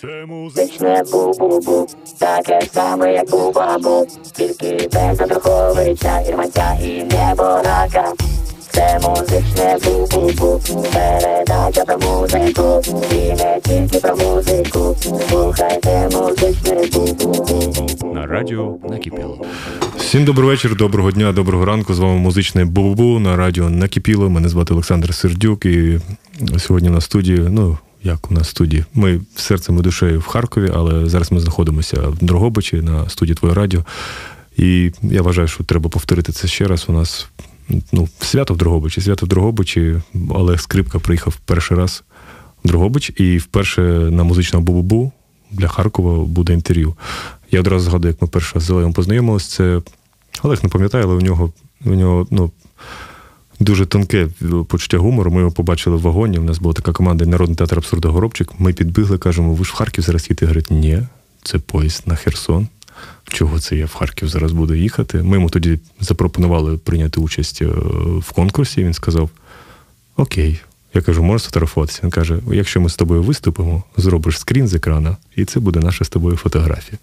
Це музичне бу-бу-бу, таке саме, як бу-бабу, тільки без Андруховича, Ірманця і неборака. Це музичне бу-бу-бу, передача про музику, і не тільки про музику. Слухайте музичне бу-бу-бу. На радіо накипіло. Всім добрий вечір, доброго дня, доброго ранку. З вами музичне Бу-Бу на радіо Накипіло. Мене звати Олександр Сердюк. І сьогодні на студії, ну як у нас студії. Ми серцем і душею в Харкові, але зараз ми знаходимося в Дрогобичі на студії Твоє Радіо. І я вважаю, що треба повторити це ще раз. У нас ну, свято в Дрогобичі. Свято в Дрогобичі. Олег Скрипка приїхав перший раз в Дрогобич і вперше на музичному Бу-Бу для Харкова буде інтерв'ю. Я одразу згадую, як ми раз з Олегом познайомилися. Це Олег не пам'ятає, але у нього у нього ну, дуже тонке почуття гумору. Ми його побачили в вагоні. У нас була така команда Народний театр абсурду Горобчик. Ми підбігли, кажемо, ви ж в Харків зараз їдете? Говорить, ні, це поїзд на Херсон. Чого це я в Харків зараз буду їхати? Ми йому тоді запропонували прийняти участь в конкурсі. Він сказав: Окей. Я кажу, можеш сфотографуватися? Він каже: якщо ми з тобою виступимо, зробиш скрін з екрана, і це буде наша з тобою фотографія.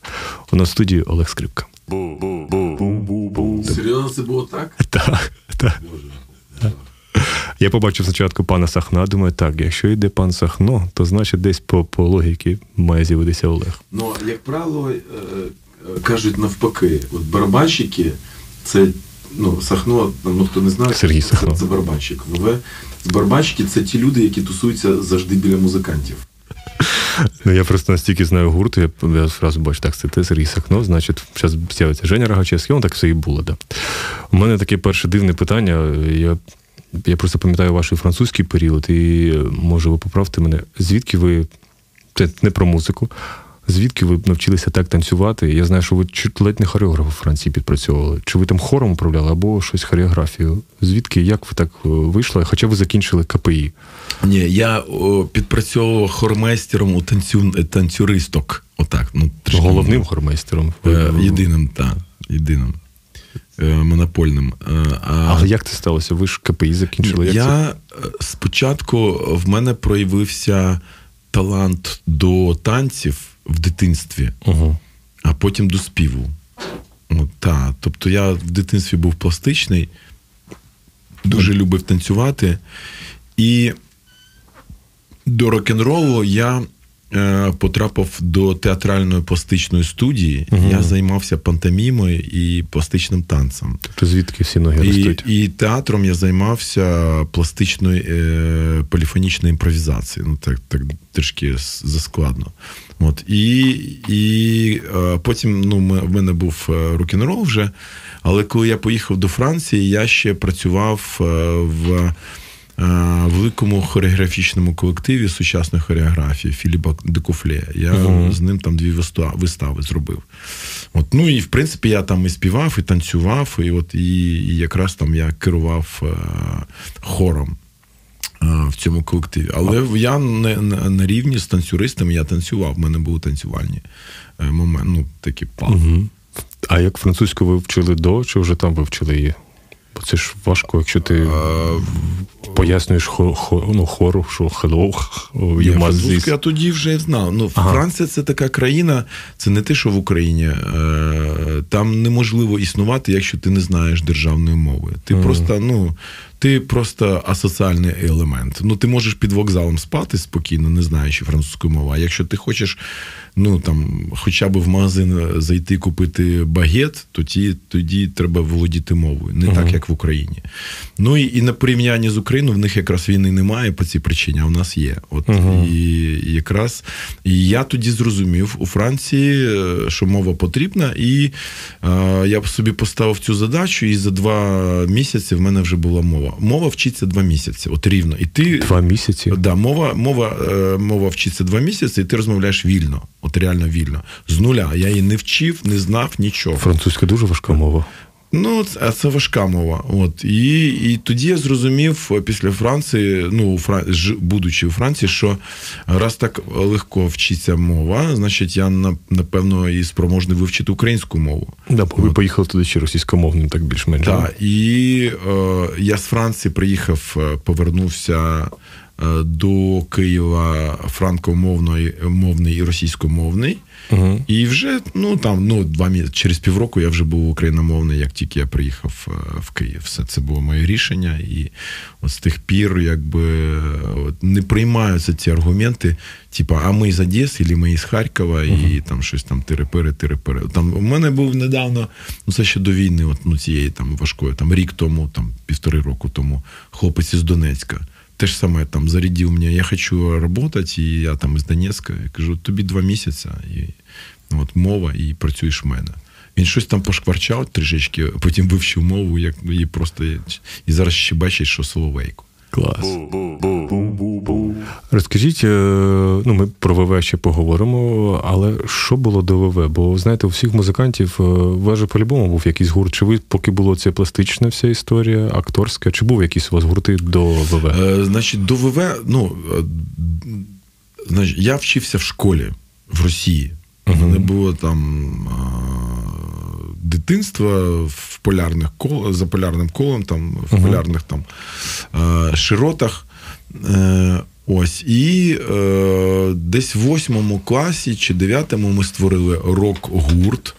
У нас в студії Олег Скрипка. Серйозно, це було так? Так, так. Я побачив спочатку пана Сахна, думаю, так, якщо йде пан Сахно, то значить десь по по логіки має з'явитися Олег. Ну, як правило, кажуть навпаки, от барабанщики це ну, Сахно, ну хто не знає, Сергій Сахно. це барабанщик. Але барабанщики це ті люди, які тусуються завжди біля музикантів. Ну, я просто настільки знаю гурт, я, одразу бачу, так, це Сергій Сахно, значить, зараз з'явиться Женя Рогачевський, воно так все і було. Да. У мене таке перше дивне питання. Я я просто пам'ятаю ваш французький період, і може ви поправте мене, звідки ви, це не про музику, звідки ви навчилися так танцювати? Я знаю, що ви чуть ледь не хореограф у Франції підпрацьовували. Чи ви там хором управляли або щось хореографію? Звідки, як ви так вийшли? Хоча ви закінчили КПІ? Ні, я о, підпрацьовував хормейстером у танцю, танцюристок. Отак. Ну, Головним хормейстером? Е, єдиним, так. Єдиним. Монопольним. А... Але як це сталося? Ви ж КПІ закінчили? Як я це? спочатку в мене проявився талант до танців в дитинстві, угу. а потім до співу. От, та. Тобто я в дитинстві був пластичний, дуже любив танцювати. І до рок-н-ролу я потрапив до театральної пластичної студії. Угу. Я займався пантомімою і пластичним танцем. Тобто звідки всі ноги ростуть? І, і театром я займався пластичною е, поліфонічною імпровізацією. Ну, так, так трішки заскладно. От. І і е, потім ну, ми, в мене був рок-н-рол вже. Але коли я поїхав до Франції, я ще працював в великому хореографічному колективі сучасної хореографії Філіпа Декуфле. Я uh-huh. з ним там дві вистави зробив. От, Ну і в принципі я там і співав, і танцював, і от і, і якраз там я керував е, хором. В цьому колективі. Але uh-huh. я не, на, на рівні з танцюристами я танцював. У мене були танцювальні моменти, ну, такі пали. Uh-huh. А як французьку ви вчили до, чи вже там ви вчили її? Бо це ж важко, якщо ти пояснюєш хо, хо, ну, хору, що hello, you must this. Я тоді вже знав. Ну, ага. Франція це така країна, це не те, що в Україні. Там неможливо існувати, якщо ти не знаєш державної мови. Ти mm. просто, ну. Ти просто асоціальний елемент. Ну, ти можеш під вокзалом спати спокійно, не знаючи французької мови. А якщо ти хочеш, ну там, хоча б в магазин зайти купити багет, тоді тоді треба володіти мовою, не uh-huh. так, як в Україні. Ну і і на порівнянні з Україною в них якраз війни немає по цій причині, а в нас є. От uh-huh. і, і якраз і я тоді зрозумів у Франції, що мова потрібна, і е, я собі поставив цю задачу, і за два місяці в мене вже була мова. Мова вчиться два місяці, от рівно. І ти два місяці. Да, мова, мова, мова вчиться два місяці, і ти розмовляєш вільно, от реально вільно. З нуля. Я її не вчив, не знав нічого. Французька дуже важка мова. Ну, це, це важка мова. От і і тоді я зрозумів після Франції, ну будучи у Франції, що раз так легко вчиться мова, значить я напевно і спроможний вивчити українську мову. Да, бо ви поїхали туди ще російськомовним, так більш-менш. Так, і е, я з Франції приїхав, повернувся до Києва франкомовний мовний і російськомовний. Угу. І вже ну там ну два місяці через півроку я вже був україномовний, як тільки я приїхав е, в Київ. Все це було моє рішення, і от з тих пір якби от, не приймаються ці аргументи, типа, а ми з Одеси, або ми з Харкова, угу. і там щось там тирепери, тирепери. Там у мене був недавно, ну це ще до війни, от ну цієї там важкої, там рік тому, там півтори року тому, хлопець із Донецька. Те ж саме там зарядив мене, я хочу працювати, і я там із Донецька. Я кажу, тобі два місяці, і от мова, і працюєш в мене. Він щось там пошкварчав трішечки, потім вивчив мову, як і просто і зараз ще бачить, що соловейку. Клас. Розкажіть, е, ну ми про ВВ ще поговоримо, але що було до ВВ? Бо знаєте, у всіх музикантів е, вежа по-любому був якийсь гурт. Чи ви поки було це пластична вся історія, акторська? Чи був якийсь у вас гурти до ВВ? Е, Значить, до ВВ, ну е, значить, я вчився в школі в Росії. У uh мене було там дитинства в полярних кол, за полярним колом, там, в uh полярних там широтах. Ось. І е, десь в восьмому класі чи дев'ятому ми створили рок-гурт.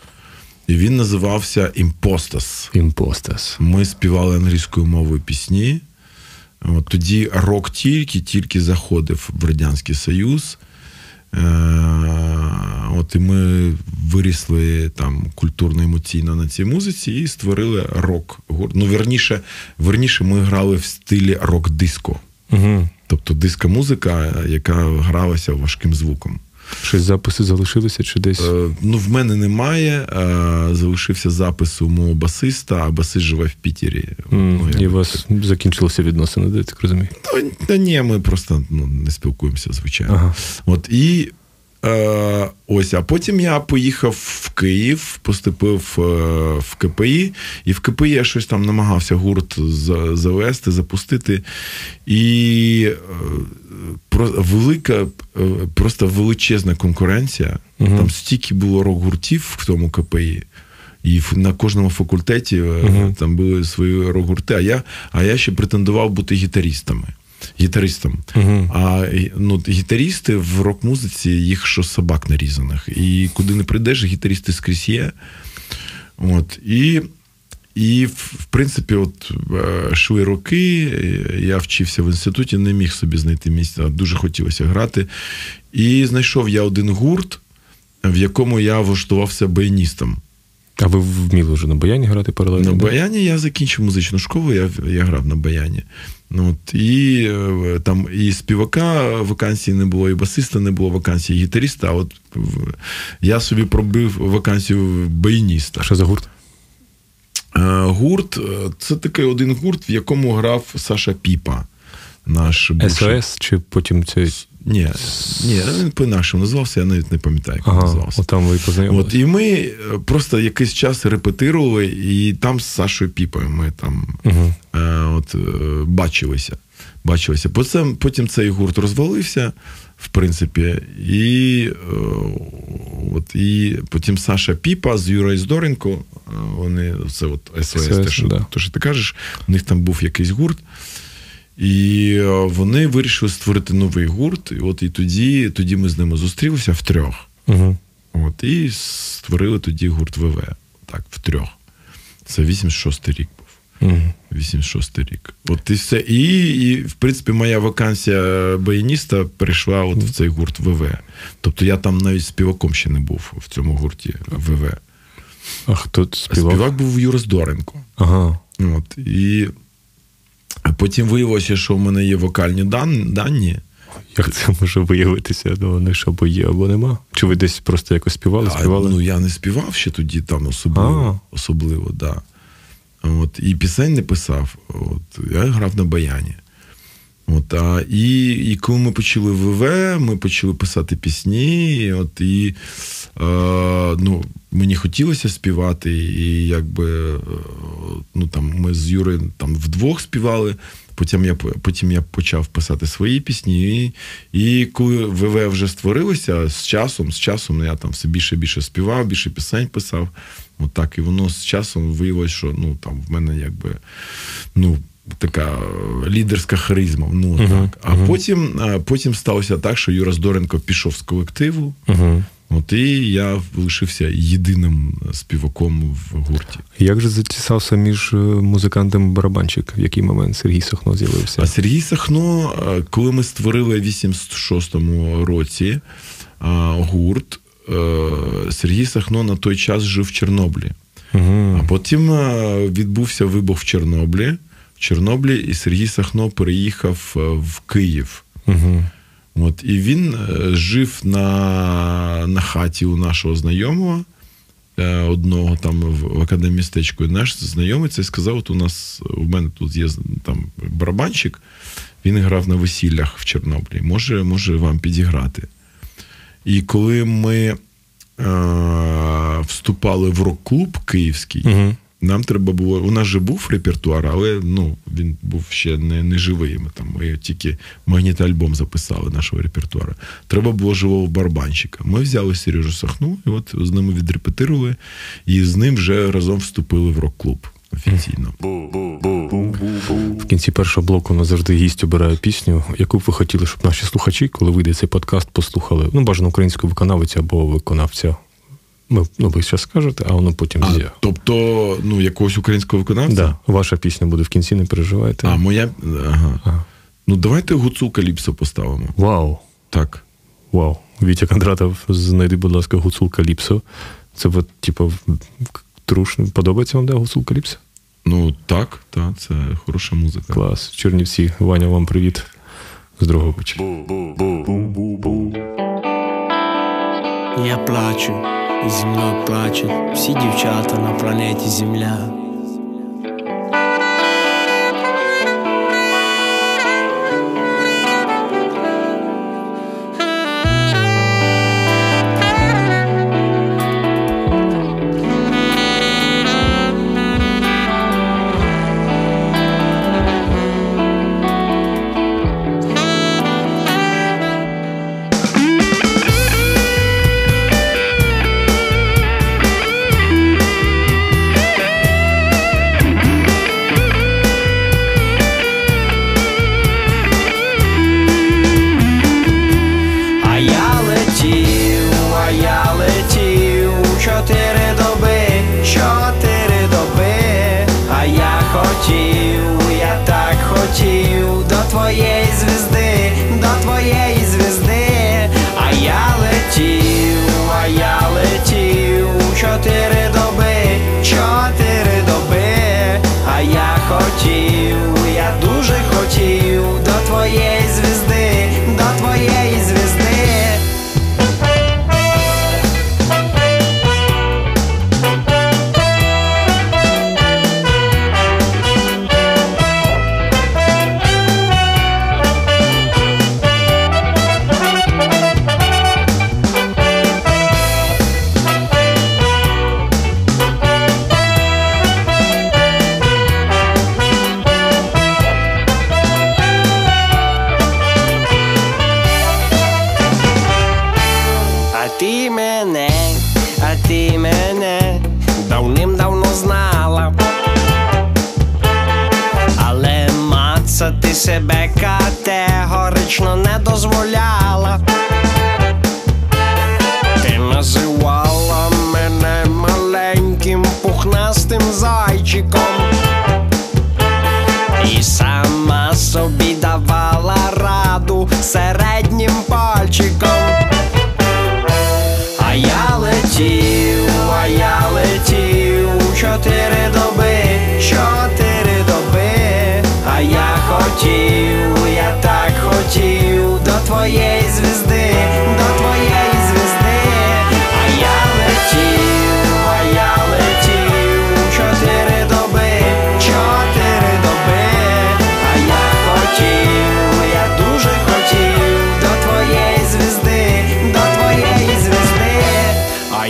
І він називався Імпостас. Імпостас. Ми співали англійською мовою пісні. От, Тоді рок тільки тільки заходив в Радянський Союз. Е, От І ми вирісли там культурно-емоційно на цій музиці і створили рок-гурт. Ну, верніше, верніше, ми грали в стилі рок-диско. Угу. Тобто диска музика, яка гралася важким звуком. Щось записи залишилися чи десь? Е, ну, в мене немає. Е, залишився запис у мого басиста, а басист живе в Пітері. Mm, ну, і у вас закінчилися відносини, де так розумію? Та, та ні, ми просто ну, не спілкуємося, звичайно. Ага. От і Е, Ось, а потім я поїхав в Київ, поступив е, в КПІ, і в КПІ я щось там намагався гурт завести, запустити. І е, велика, е, просто величезна конкуренція. Угу. Там стільки було рок-гуртів в тому КПІ. І на кожному факультеті uh там були свої рок-гурти, а я а я ще претендував бути гітарістами гітаристом. uh А ну, гітаристи в рок-музиці їх що собак нарізаних. І куди не прийдеш, гітаристи скрізь є. От, І, і в принципі, от е, шли роки, я вчився в інституті, не міг собі знайти місця, дуже хотілося грати. І знайшов я один гурт, в якому я влаштувався баяністом. А ви вміли вже на баяні грати паралельно? На баяні я закінчив музичну школу, я я грав на баяні. Ну, от, І е, там і співака вакансії не було, і басиста не було вакансії, і гітариста. А от я собі пробив вакансію баяніста. Що за гурт? Е, гурт це такий один гурт, в якому грав Саша Піпа. Наш СОС, чи потім цей. Ні, ні, він по-нашому називався, я навіть не пам'ятаю, як ага, називався. От ви. От, І ми е, просто якийсь час репетирували, і там з Сашою Піпою ми там угу. е, от, е, бачилися. бачилися. Потім, потім цей гурт розвалився, в принципі, і е, от, і потім Саша Піпа з Юрою Здоренко, е, вони це от СОС, СОС те, що, да. те, що ти кажеш, у них там був якийсь гурт. І е, вони вирішили створити новий гурт. І от і тоді тоді ми з ними зустрілися втрьох. Угу. От, І створили тоді гурт ВВ. Так, втрьох. Це 86-й рік був. Угу. 86-й рік. От і все. І, і, в принципі, моя вакансія баяніста перейшла от в цей гурт ВВ. Тобто я там навіть співаком ще не був в цьому гурті ВВ. А хто співак? Співак був Юрис Доренко. Ага. От, І потім виявилося, що в мене є вокальні дані. Як це може виявитися? Ну, вони ж або є, або нема. Чи ви десь просто якось співали? співали? А, ну я не співав ще тоді там особливо, а. особливо, да. От, І пісень не писав. От, Я грав на баяні. От, а, І і коли ми почали ВВ, ми почали писати пісні. От, і е, ну, Мені хотілося співати, і якби е, ну, там, ми з Юрою там, вдвох співали. Потім я потім я почав писати свої пісні. І і коли ВВ вже створилося, з часом, з часом я там все більше більше співав, більше пісень писав. От так, І воно з часом виявилось, що ну, там, в мене якби. ну, така лідерська харизма. Ну, uh так. А uh потім потім сталося так, що Юра Здоренко пішов з колективу. uh От і я лишився єдиним співаком в гурті. Як же затісався між е, музикантом барабанщик? В який момент Сергій Сахно з'явився? А Сергій Сахно, е, коли ми створили в 86-му році гурт, е, Сергій Сахно на той час жив в Чорнобилі. Угу. А потім відбувся вибух в Чорнобилі. В Чорнобилі, і Сергій Сахно переїхав в Київ. Угу. От, І він е, жив на на хаті у нашого знайомого, е, одного там в академістечку. І наш знайомий це сказав: от у нас у мене тут є там барабанщик, він грав на весіллях в Чорнобилі. Може, може вам підіграти. І коли ми е, вступали в рок-клуб київський, угу. Нам треба було. У нас же був репертуар, але ну, він був ще не не живий. Ми там ми тільки магнітоальбом записали нашого репертуару. Треба було живого барабанщика. Ми взяли Сережу Сахну, і от з ними відрепетирували, і з ним вже разом вступили в рок-клуб. Офіційно. В кінці першого блоку нас завжди гість обирає пісню, яку б ви хотіли, щоб наші слухачі, коли вийде цей подкаст, послухали. Ну, бажано українську виконавицю або виконавця. Ми, ну, ви зараз скажете, а воно потім а, з'є. Тобто, ну, якогось українського виконавця? Да, Ваша пісня буде в кінці, не переживайте. А, моя. Ага. ага. Ну, давайте гуцул Каліпсо поставимо. Вау. Так. Вау. Вітя Кондратов, знайди, будь ласка, гуцул Каліпсо. Це, от, типу, трушно. Подобається вам, де гуцул Каліпсо? Ну, так, так, це хороша музика. Клас. Чернівці. Ваня, вам привіт. З другого вечора. Я плачу. І зі мною плачуть всі дівчата на планеті Земля.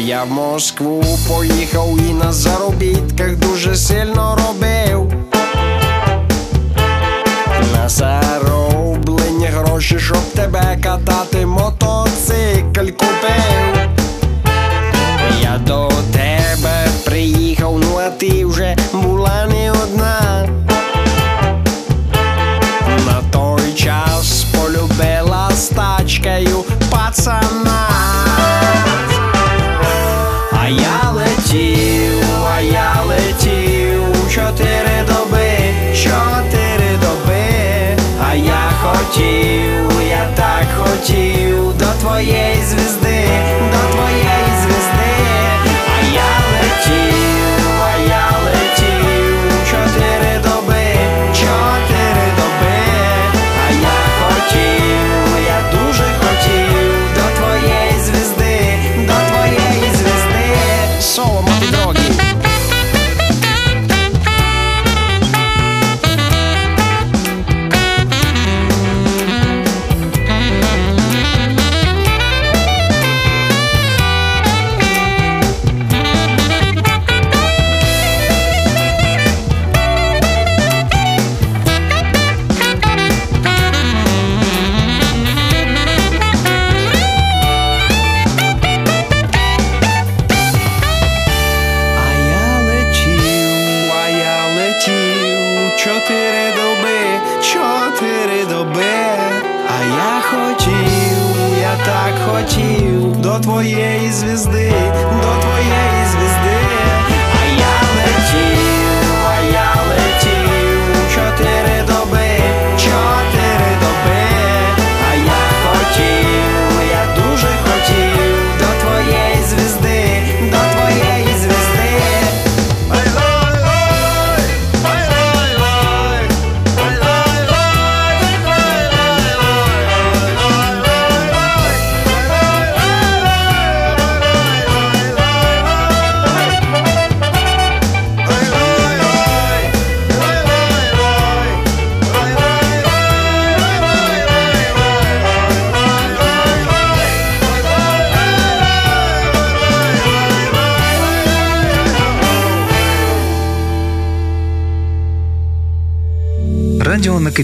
Я в Москву поїхав і на заробітках дуже сильно робив. На зароблені гроші, щоб тебе катати, мотоцикль купив. Я до тебе приїхав, ну а ти вже була не одна. На той час полюбила стачкою пацана. А я летів, а я летів, чотири доби, чотири доби, а я хотів, я так хотів до твоєї звізди,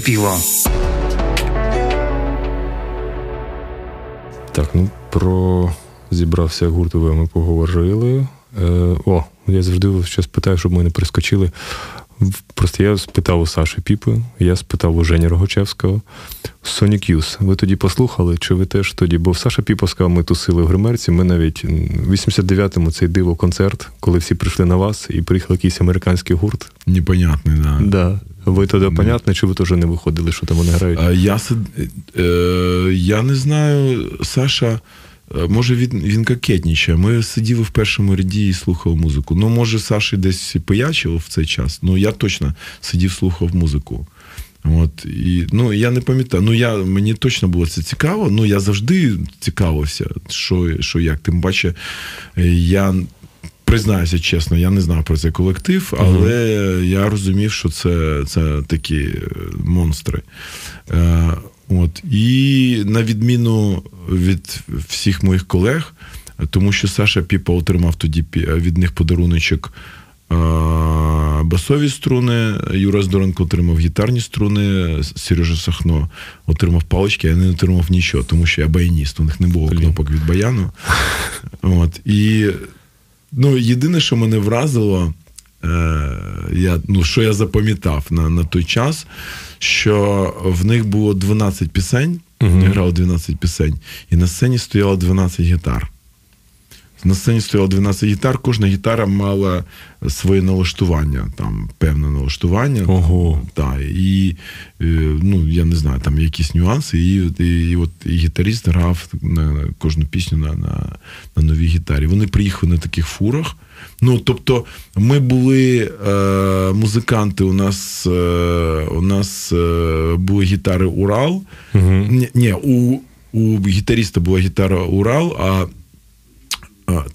Радіо. Так, ну про зібрався гурт УВ ми поговорили. Е, о, я завжди щось питаю, щоб ми не прискочили. Просто я спитав у Саші Піпи, я спитав у Жені Рогочевського. Sonic Youth. Ви тоді послухали, чи ви теж тоді? Бо Саша Піпа сказав, ми тусили в гримерці. Ми навіть в 89-му цей диво концерт, коли всі прийшли на вас і приїхав якийсь американський гурт. Непонятний, да. Да. Ви тоді понятно, чи ви теж не виходили, що там вони грають? А Я, е, я не знаю, Саша, е, може він, він кокетнічає. Ми сиділи в першому ряді і слухали музику. Ну, може, Саші десь пиячило в цей час. Ну, я точно сидів, слухав музику. От, і, ну, я не пам'ятаю. Ну, я, мені точно було це цікаво. Ну, я завжди цікавився, що, що як. Тим паче, е, я признаюся чесно, я не знав про цей колектив, але я розумів, що це, це такі е, монстри. Е, от. І на відміну від всіх моїх колег, тому що Саша Піпа отримав тоді від них подаруночок е, басові струни, Юра Здоренко отримав гітарні струни, Сережа Сахно отримав палички, а я не отримав нічого, тому що я баяніст, у них не було кнопок від баяну. От. І ну, єдине, що мене вразило, е, я, ну, що я запам'ятав на, на той час, що в них було 12 пісень, Мгм. грали 12 пісень, і на сцені стояло 12 гітар. На сцені стояло 12 гітар, кожна гітара мала своє налаштування, там певне налаштування. Ого. Так, і е, ну, я не знаю, там якісь нюанси, і, і, і от і гітаріст грав на, кожну пісню на, на, на новій гітарі. Вони приїхали на таких фурах. Ну, тобто, ми були е, музиканти, у нас, е, у нас е, були гітари Урал. Угу. Ні, ні у, у гітаріста була гітара Урал, а,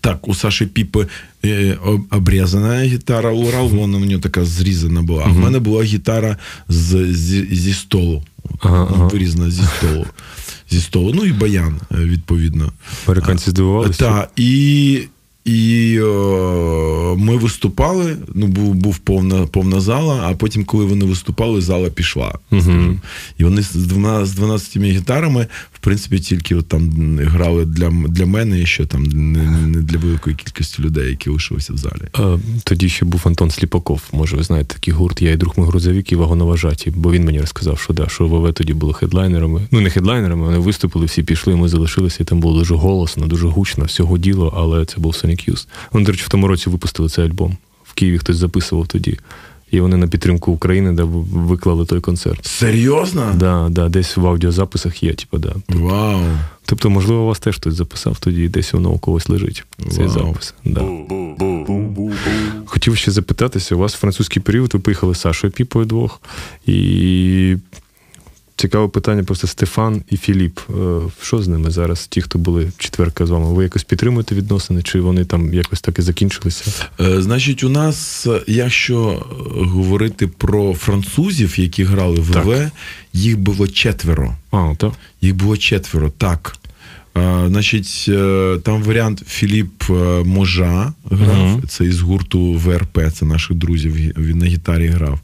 Так, у Саші Піпи е, обрізана гітара Урал, вона у нього така зрізана була. А в мене була гітара з, зі, зі столу. Ага. Вирізана зі столу. Зі столу. Ну і баян, е, відповідно. Американці здивувалися? Так, і, і о, ми виступали. Ну, був був повна повна зала, а потім, коли вони виступали, зала пішла. Угу. І вони з 12 з 12 гітарами, в принципі, тільки от там грали для для мене і ще там не, для великої кількості людей, які лишилися в залі. Тоді ще був Антон Сліпаков. Може, ви знаєте, такий гурт, я і друг мій грузовик і вагоноважаті, бо він мені розказав, що да, що ВВ тоді були хедлайнерами. Ну, не хедлайнерами, вони виступили, всі пішли, ми залишилися, і там було дуже голосно, дуже гучно, всього діло, але це був Sonic Youth. Вони, до речі, в тому році випустили цей альбом. В Києві хтось записував тоді. І вони на підтримку України де виклали той концерт. Серйозно? Да, да, десь в аудіозаписах є, типу, да. Тобто, Вау. Тобто, можливо, вас теж хтось записав тоді, десь воно у когось лежить. Цей Вау. запис. Да. Хотів ще запитатися, у вас французький період, ви поїхали з Сашою Піпою двох, і Цікаве питання просто Стефан і Філіп. Е, що з ними зараз? Ті, хто були четверка з вами, ви якось підтримуєте відносини, чи вони там якось так і закінчилися? Е, значить, у нас, якщо говорити про французів, які грали в ВВ, їх було четверо. А, так? Їх було четверо, так. Е, значить, там варіант Філіп Можа грав. Uh-huh. Це із гурту ВРП, це наших друзів. Він на гітарі грав.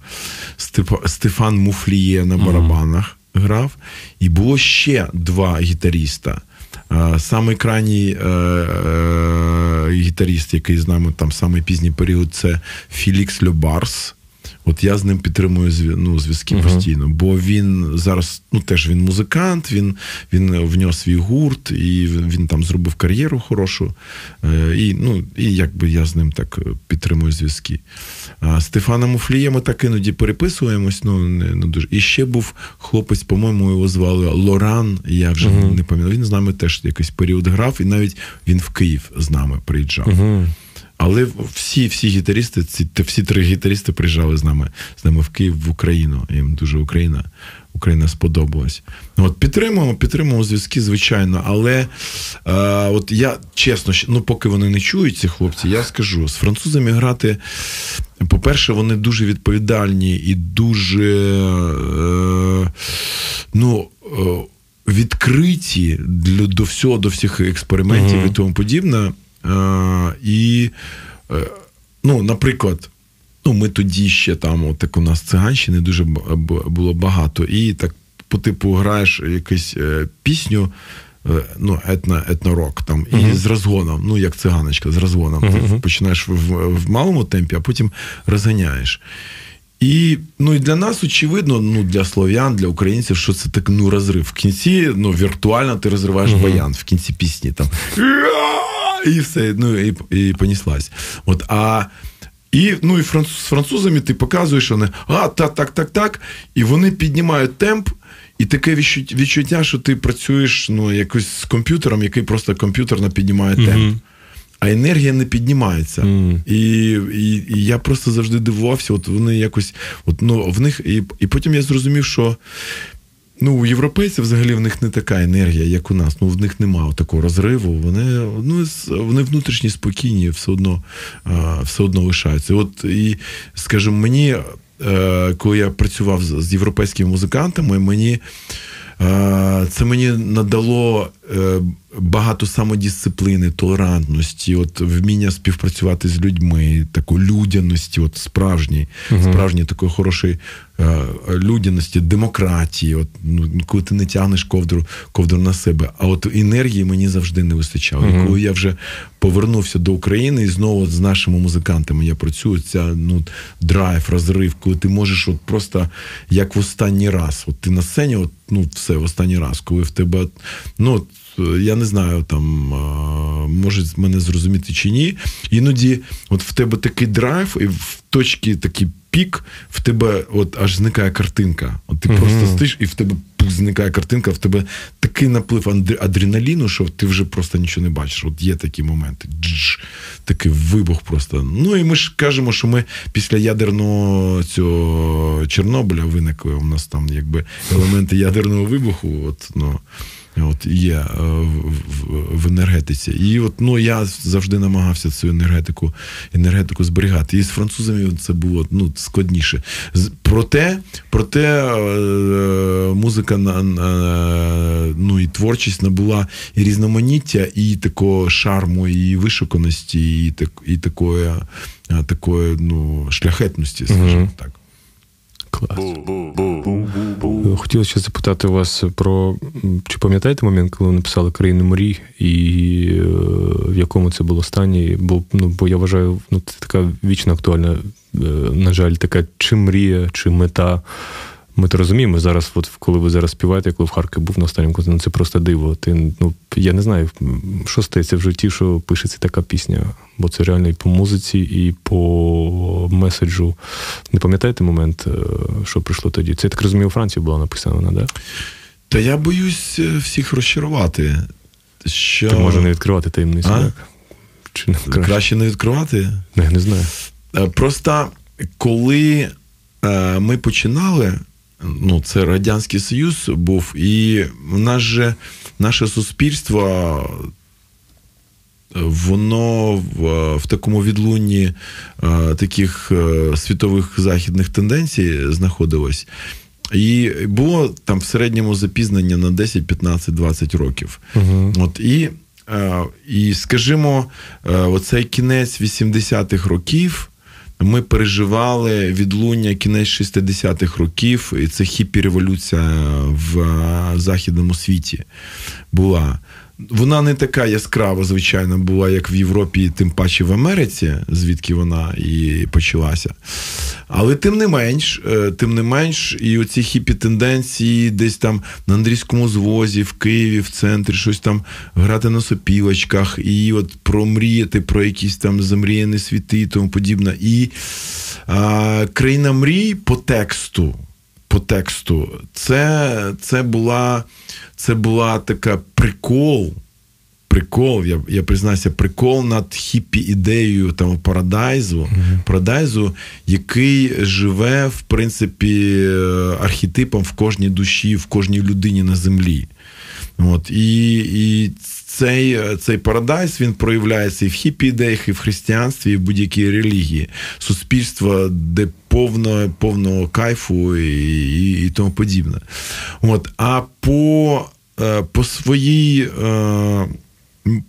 Стефан Муфліє на барабанах грав, і було ще два гітаріста. Самий крайній е, е, гітаріст, який з нами там самий пізній період, це Філікс Льобарс. От я з ним підтримую ну, зв'язки uh-huh. постійно, бо він зараз ну теж він музикант, він він в свій гурт, і він там зробив кар'єру хорошу. Е, і ну, і якби я з ним так підтримую зв'язки. А Стефана Муфлія ми так іноді переписуємось. Ну не, не дуже. І ще був хлопець, по-моєму, його звали Лоран. Я вже uh-huh. не пам'ятаю. Він з нами теж якийсь період грав, і навіть він в Київ з нами приїжджав. Uh-huh. Але всі всі гітаристи, ці всі три гітаристи приїжджали з нами з нами в Київ в Україну. Їм дуже Україна Україна сподобалась. От Підтримуємо, підтримуємо зв'язки, звичайно. Але е, от я чесно, ну поки вони не чують ці хлопці, я скажу з французами грати. По-перше, вони дуже відповідальні і дуже е, ну, е, відкриті для, до всього, до всіх експериментів uh-huh. і тому подібне. Е, і, е, ну, наприклад, ну, ми тоді ще там, от як у нас циганщини дуже було багато, і так по типу граєш якусь е, пісню. Ну, етно, етнорок там, uh-huh. і з розгоном, ну, як циганочка, з розгоном. Uh-huh. Ти починаєш в, в, в малому темпі, а потім розганяєш. І ну, і для нас, очевидно, ну, для слов'ян, для українців, що це так ну, розрив. В кінці ну, віртуально ти розриваєш uh-huh. баян в кінці пісні. там і все, ну і і поніслась. От, а і ну, і француз, з французами ти показуєш, вони а, так, так, так, так. І вони піднімають темп, і таке відчуття, що ти працюєш ну, якось з комп'ютером, який просто комп'ютерно піднімає темп. Mm-hmm. А енергія не піднімається. Mm. І і, і я просто завжди дивувався, от вони якось, от, ну, в них, і і потім я зрозумів, що Ну, у європейців взагалі в них не така енергія, як у нас. Ну, в них немає такого розриву. Вони ну, вони внутрішні спокійні, все одно все одно лишаються. От і, скажімо, мені, е, коли я працював з європейськими музикантами, мені е, це мені надало багато самодисципліни, толерантності, от вміння співпрацювати з людьми, таку людяності, от справжній, uh справжній такої хорошої е, людяності, демократії. От ну, коли ти не тягнеш ковдру ковдру на себе. А от енергії мені завжди не вистачало. uh І коли я вже повернувся до України і знову з нашими музикантами я працюю. Ця ну драйв, розрив, коли ти можеш от просто як в останній раз. От ти на сцені, от ну все в останній раз, коли в тебе ну я не знаю, там може мене зрозуміти чи ні. Іноді, от в тебе такий драйв, і в точці такий пік, в тебе от аж зникає картинка. От ти mm-hmm. просто стиш, і в тебе зникає картинка, в тебе такий наплив адреналіну, що ти вже просто нічого не бачиш. От є такі моменти. Дж, такий вибух просто. Ну і ми ж кажемо, що ми після ядерного цього Чорнобиля виникли. У нас там якби елементи ядерного вибуху. От, ну, От є е, в, енергетиці. І от ну я завжди намагався цю енергетику енергетику зберігати. І з французами це було ну, складніше. Проте, проте е, музика на ну і творчість набула і різноманіття, і такого шарму, і вишуканості, і так, і такої, такої ну, шляхетності, скажімо так. Клас. Хотілося ще запитати вас про чи пам'ятаєте момент, коли ви написали країну мрій, і е, в якому це було стані? Бо ну бо я вважаю, ну це така вічно актуальна, е, на жаль, така чи мрія, чи мета. Ми то розуміємо зараз, от коли ви зараз співаєте, коли в Харкові був на останньому концерті, ну це просто диво. Ти ну я не знаю, що стається в житті, що пишеться така пісня, бо це реально і по музиці, і по меседжу. Не пам'ятаєте момент, е, що прийшло тоді? Це я так розумію, у Франції була написана вона, да? Та я боюсь е, всіх розчарувати. Що... Ти може не відкривати таємницю, а? так? Чи не краще? краще не відкривати? Не, не знаю. Е, просто коли ми починали ну, це Радянський Союз був, і в нас же наше суспільство. Воно в, в такому відлунні а, таких е, світових західних тенденцій знаходилось. І було там в середньому запізнення на 10, 15, 20 років. Uh-huh. От, І, а, і скажімо, оцей кінець 80-х років ми переживали відлуння кінець 60-х років, і це хіпі-революція в західному світі була. Вона не така яскрава, звичайно, була, як в Європі, тим паче в Америці, звідки вона і почалася. Але тим не менш, е, тим не менш, і оці хіпі тенденції десь там на Андрійському звозі, в Києві, в центрі, щось там грати на сопілочках, і от промріяти про якісь там замріяні світи і тому подібне. І а, країна мрій по тексту. По тексту, це це, була це була така прикол прикол, я я признаюся, прикол над хіпі ідеєю там парадайзу, mm-hmm. парадайзу, який живе, в принципі, архетипом в кожній душі, в кожній людині на землі. От, І і цей цей парадайз він проявляється і в хіпі ідеях, і в християнстві, і в будь-якій релігії. Суспільство, де повно, повного кайфу і і, і тому подібне. От, А по е, по своїй е,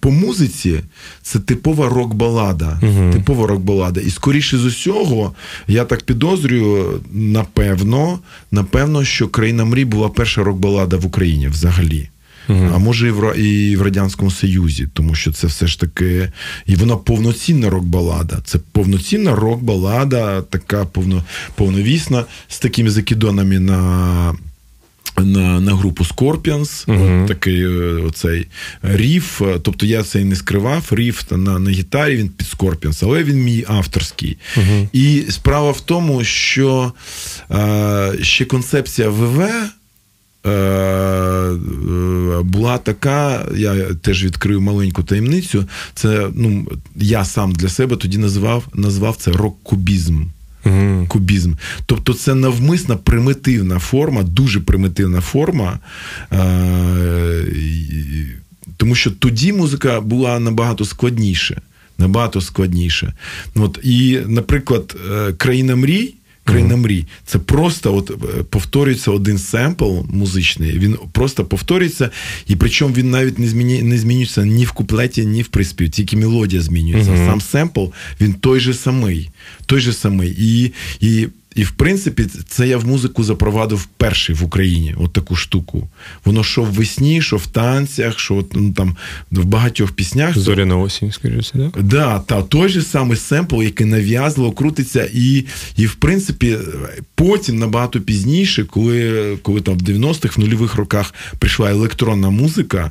по музиці це типова рок-балада. uh Типова рок-балада. І скоріше з усього, я так підозрюю, напевно, напевно, що країна мрій була перша рок-балада в Україні взагалі. Uh А може і в і в Радянському Союзі, тому що це все ж таки. І вона повноцінна рок-балада. Це повноцінна рок-балада, така повно, повновісна, з такими закидонами на на на групу Scorpions, uh-huh. от такий е, оцей ріф. Тобто я це і не скривав. Ріф на на гітарі він під Scorpions, але він мій авторський. Uh-huh. І справа в тому, що е, ще концепція ВВ. Е, була така, я теж відкрив маленьку таємницю. Це ну я сам для себе тоді назвав назвав це рок-кубізм mm кубізм. Тобто це навмисна примітивна форма, дуже примітивна форма. Е- тому що тоді музика була набагато складніша. Набагато складніше. От, І, наприклад, е, країна мрій. Країна мрій. Це просто от е, повторюється один семпл музичний. Він просто повторюється, і причому він навіть не зміні, не змінюється ні в куплеті, ні в приспів. Тільки мелодія змінюється. Mm-hmm. Сам семпл він той же самий. Той же самий. І, і і, в принципі, це я в музику запровадив перший в Україні от таку штуку. Воно що в весні, що в танцях, що от, ну, там в багатьох піснях. Зоря на осінь, скоріше, да? Да, та той же самий семпл, який нав'язливо крутиться, і, і в принципі, потім набагато пізніше, коли коли там в 90-х, в нульових роках прийшла електронна музика.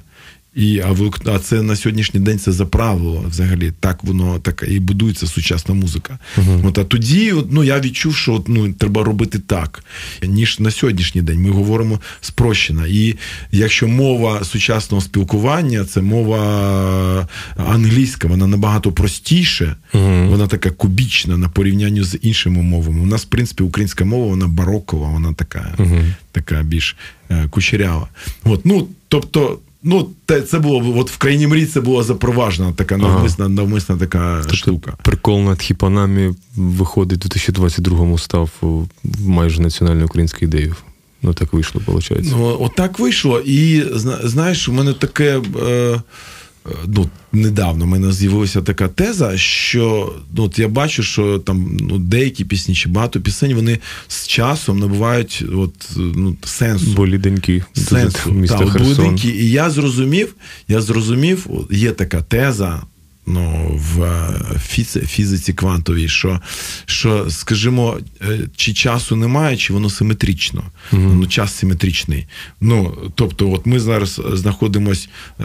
І, а, а це на сьогоднішній день це за правило взагалі. Так воно так і будується сучасна музика. Uh-huh. От, А тоді от, ну, я відчув, що от, ну, треба робити так, ніж на сьогоднішній день. Ми говоримо спрощена. І якщо мова сучасного спілкування, це мова англійська, вона набагато простіше, uh-huh. вона така кубічна на порівнянні з іншими мовами. У нас, в принципі, українська мова, вона барокова, вона така, uh-huh. така більш е, кучерява. От, ну, тобто. Ну, це було от в країні мрій це була запроваджена така навмисна, навмисна така тобто, штука. Прикол над хіпанамі виходить у 2022-му став майже національною українською ідеєю. Ну так вийшло, виходить. Ну, от так вийшло. І знаєш, у мене таке. Е, ну, недавно в мене з'явилася така теза, що ну, от я бачу, що там ну, деякі пісні чи багато пісень вони з часом набувають от, ну, сенсу. Боліденькі. Сенсу. Та, боліденькі. І я зрозумів, я зрозумів, є така теза ну, в е, фізиці квантовій, що, що, скажімо, е, чи часу немає, чи воно симетрично. Mm-hmm. Ну, Час симетричний. Ну, Тобто, от ми зараз знаходимося е,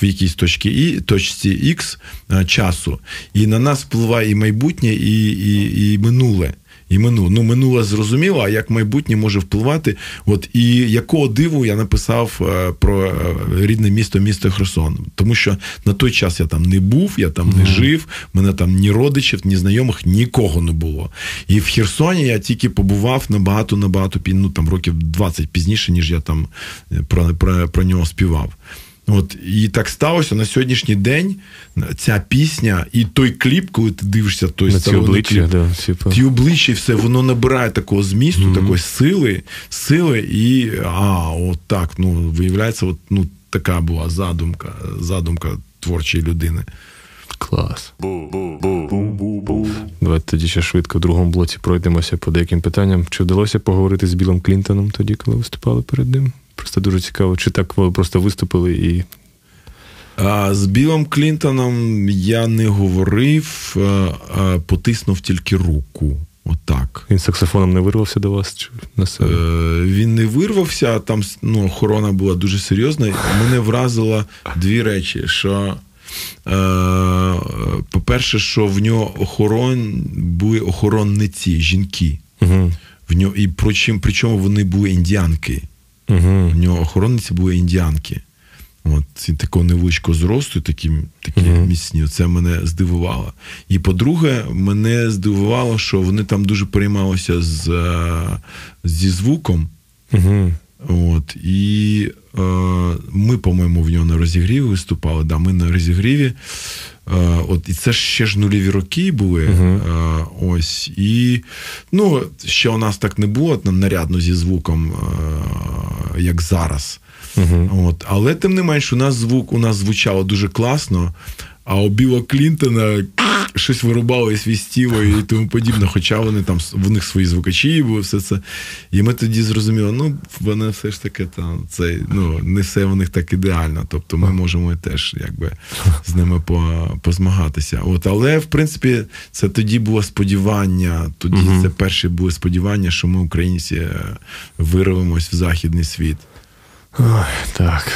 в якійсь точці І, точці X е, часу, і на нас впливає і майбутнє, і, і, і минуле і минуле. Ну, минуле зрозуміло, а як майбутнє може впливати. От і якого диву я написав е, про е, рідне місто, місто Херсон. Тому що на той час я там не був, я там не жив, мене там ні родичів, ні знайомих, нікого не було. І в Херсоні я тільки побував набагато, набагато ну, там років 20 пізніше, ніж я там е, про, про, про нього співав. От І так сталося на сьогоднішній день ця пісня і той кліп, коли ти дивишся той ці обличчя, кліп, да, типу. ті обличчя, і все, воно набирає такого змісту, mm-hmm. такої сили, сили, і а, от так, ну, виявляється, от, ну, така була задумка, задумка творчої людини. Клас. Давайте тоді ще швидко в другому блоці пройдемося по деяким питанням. Чи вдалося поговорити з Білом Клінтоном тоді, коли виступали перед ним? Просто дуже цікаво, чи так ви просто виступили і. А З Білом Клінтоном я не говорив, а потиснув тільки руку. Отак. Він саксофоном не вирвався до вас? Чи на себе? Е, Він не вирвався, там ну, охорона була дуже серйозна. Мене вразило дві речі. що е, По-перше, що в нього охорон були охоронниці, жінки. Угу. В нього, І причому вони були індіанки. Угу. У нього охоронниці були індіанки. От, і такого невеличкого зросту, такі такі uh-huh. міцні. Це мене здивувало. І по-друге, мене здивувало, що вони там дуже переймалися з, е, зі звуком. Uh-huh. От, І е, ми, по-моєму, в нього на розігріві виступали. Да, Ми на розігріві. Е, от, І це ще ж нульові роки були. Uh-huh. Ось, І ну, ще у нас так не було там нарядно зі звуком, е, як зараз. Uh-huh. От, Але тим не менш, у нас звук у нас звучало дуже класно. А у Біла Клінтона щось вирубало і свістіло і тому подібне. Хоча вони там в них свої звукачі були, все це. І ми тоді зрозуміли, ну вони все ж таки там це ну не все в них так ідеально. Тобто ми можемо теж якби з ними по, позмагатися. От, але в принципі, це тоді було сподівання. Тоді uh-huh. це перше було сподівання, що ми, українці, вирвемось в західний світ. Ой, Так.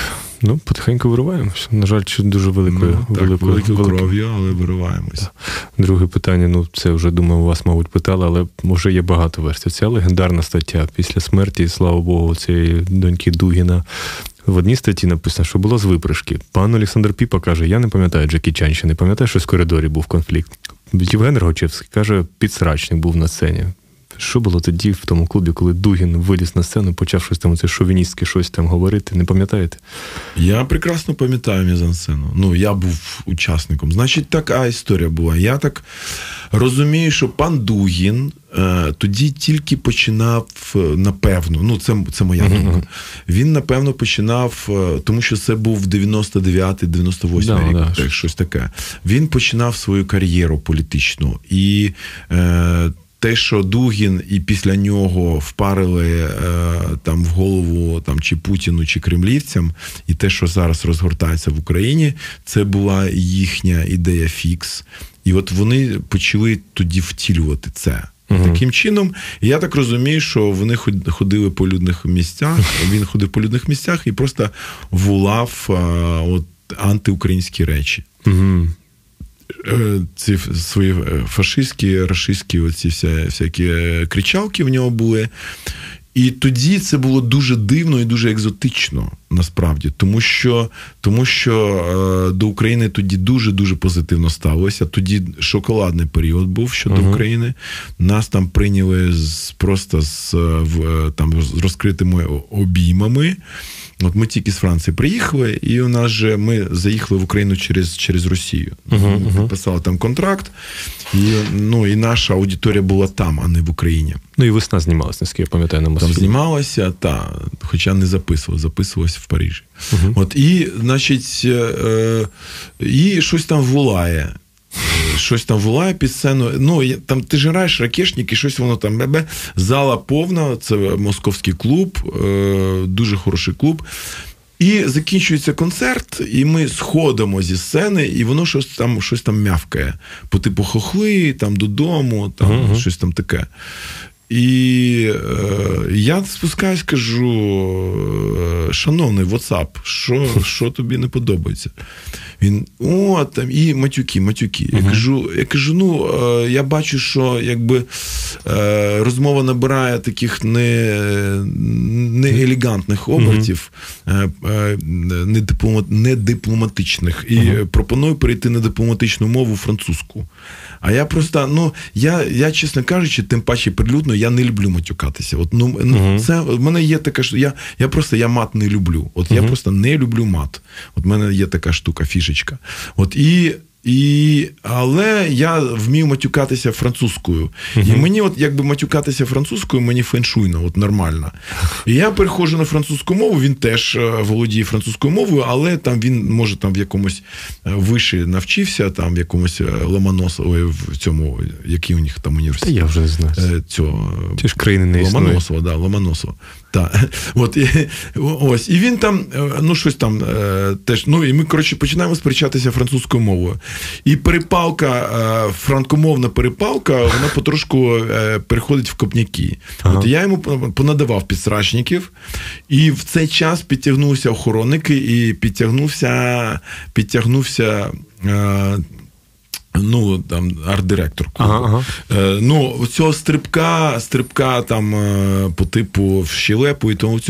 Ну, потихеньку вириваємося. На жаль, дуже великою ну, великою, великою кров'ю, але вириваємося. Друге питання, ну це вже думаю, у вас, мабуть, питали, але може є багато версій. Ця легендарна стаття після смерті, слава Богу, цієї доньки Дугіна. В одній статті написано, що було з випришки. Пан Олександр Піпа каже: Я не пам'ятаю Джекі Чан, ще не пам'ятаю, що в коридорі був конфлікт. Євген Рогачевський каже, підсрачник був на сцені. Що було тоді в тому клубі, коли Дугін виліз на сцену, почав щось там це шовіністське щось там говорити? Не пам'ятаєте? Я прекрасно пам'ятаю мізансцену. Ну, я був учасником. Значить, така історія була. Я так розумію, що пан Дугін е, тоді тільки починав, е, напевно, ну це це моя думка. Uh-huh. Він, напевно, починав, е, тому що це був 99-98 да, рік, да, так, щось таке. Він починав свою кар'єру політичну. І е, те, що Дугін і після нього впарили е, там в голову там чи Путіну, чи кремлівцям, і те, що зараз розгортається в Україні, це була їхня ідея фікс. І от вони почали тоді втілювати це. Uh-huh. Таким чином, я так розумію, що вони ходили по людних місцях. Він ходив по людних місцях і просто волав от антиукраїнські речі. Uh-huh. Ці свої е, фашистські, рашистські, оці вся, всякі кричалки в нього були. І тоді це було дуже дивно і дуже екзотично, насправді, тому що тому що е, до України тоді дуже дуже позитивно ставилося. Тоді шоколадний період був щодо uh-huh. України. Нас там прийняли з просто з в, там з розкритими обіймами. От ми тільки з Франції приїхали, і у нас же ми заїхали в Україну через через Росію. Uh-huh, підписали там контракт, і ну і наша аудиторія була там, а не в Україні. Ну і весна знімалася, наскільки я пам'ятаю, на Москві. Там знімалася, та, хоча не записували, записувалася в Парижі. Uh-huh. От і, значить, е, е, і щось там волає щось там волає під сцену. Ну, там ти ж граєш ракешник і щось воно там бебе. Зала повна, це московський клуб, е, дуже хороший клуб. І закінчується концерт, і ми сходимо зі сцени, і воно щось там щось там м'явкає. По типу хохли, там додому, там uh-huh. щось там таке. І е, я спускаюсь, кажу: «Е, шановний WhatsApp, що що тобі не подобається? Він о, там і матюки, матюки. Uh-huh. Я кажу, я кажу, ну е, я бачу, що якби е, розмова набирає таких не не елегантних обертів, uh-huh. не, дипломат, не дипломатичних. І uh-huh. пропоную перейти на дипломатичну мову французьку. А я просто, ну, я, я чесно кажучи, тим паче прилюдно, я не люблю матюкатися. От, ну, uh-huh. це, В мене є така що я я просто я мат не люблю. От uh-huh. я просто не люблю мат. От в мене є така штука, фішечка. От і і, Але я вмію матюкатися французькою. Uh-huh. І мені, от якби матюкатися французькою, мені феншуйно, от нормально. І я переходжу на французьку мову, він теж е, володіє французькою мовою, але там він може там в якомусь е, виші навчився, там в якомусь е, Ломоносові, в цьому, який у них там університет. Та я вже знаю. Цього, Ті ж країни не Ломоносова, да, Ломоносова. Так. От, і, ось. І він там, ну, щось там теж. Ну, і ми, коротше, починаємо сперечатися французькою мовою. І перепалка, е, франкомовна перепалка, вона потрошку е, переходить в копняки. Ага. От я йому понадавав підсрачників, і в цей час підтягнувся охоронники і підтягнувся, підтягнувся. Е, ну, там, арт-директор. Ага, ага. Е, ну, цього стрибка, стрибка там по типу в щелепу і тому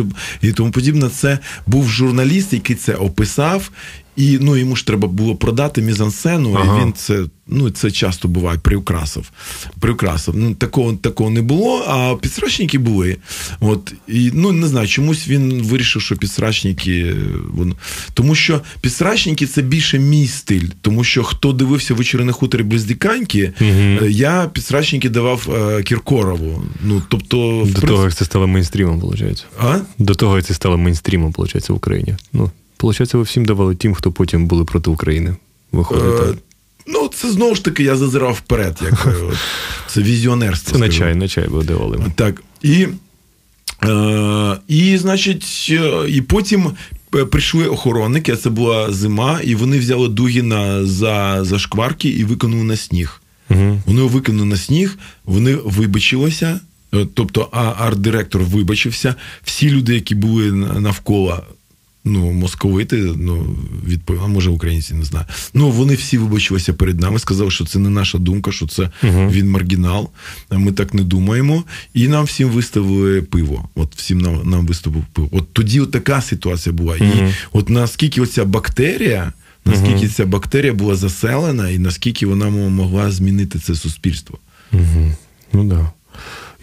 і тому подібне, це був журналіст, який це описав, і ну йому ж треба було продати мізансцену, ага. і він це ну це часто буває приукрасив. Приукрасив. Ну, такого такого не було, а підсрачники були. От і ну не знаю, чомусь він вирішив, що підсрачники воно. Тому що підсрачники це більше мій стиль, тому що хто дивився вечори на хуторі Близдіканьки, угу. я підсрачники давав е, Кіркорову. Ну тобто, до того як це стало мейнстрімом, виходить. А? До того як це стало мейнстрімом, виходить, в Україні. Ну Получається, ви всім давали тим, хто потім були проти України. Виходить так? Е, ну, це знову ж таки я зазирав вперед. як е, Це візіонерство. Це на чай, на чай ви давали. Так. І, е, і, значить, е, і потім. Прийшли охоронники, це була зима, і вони взяли Дугіна за за шкварки і викинули на сніг. uh Вони викинули на сніг, вони вибачилися. Тобто, арт-директор вибачився. Всі люди, які були навколо, ну, московити, ну, відповідь, а може українці не знаю. Ну, вони всі вибачилися перед нами, сказали, що це не наша думка, що це uh він маргінал. Ми так не думаємо. І нам всім виставили пиво. От всім нам нам виставив пиво. От тоді от така ситуація була. uh І от наскільки оця бактерія. Наскільки ця бактерія була заселена, і наскільки вона могла змінити це суспільство? Угу. Ну да.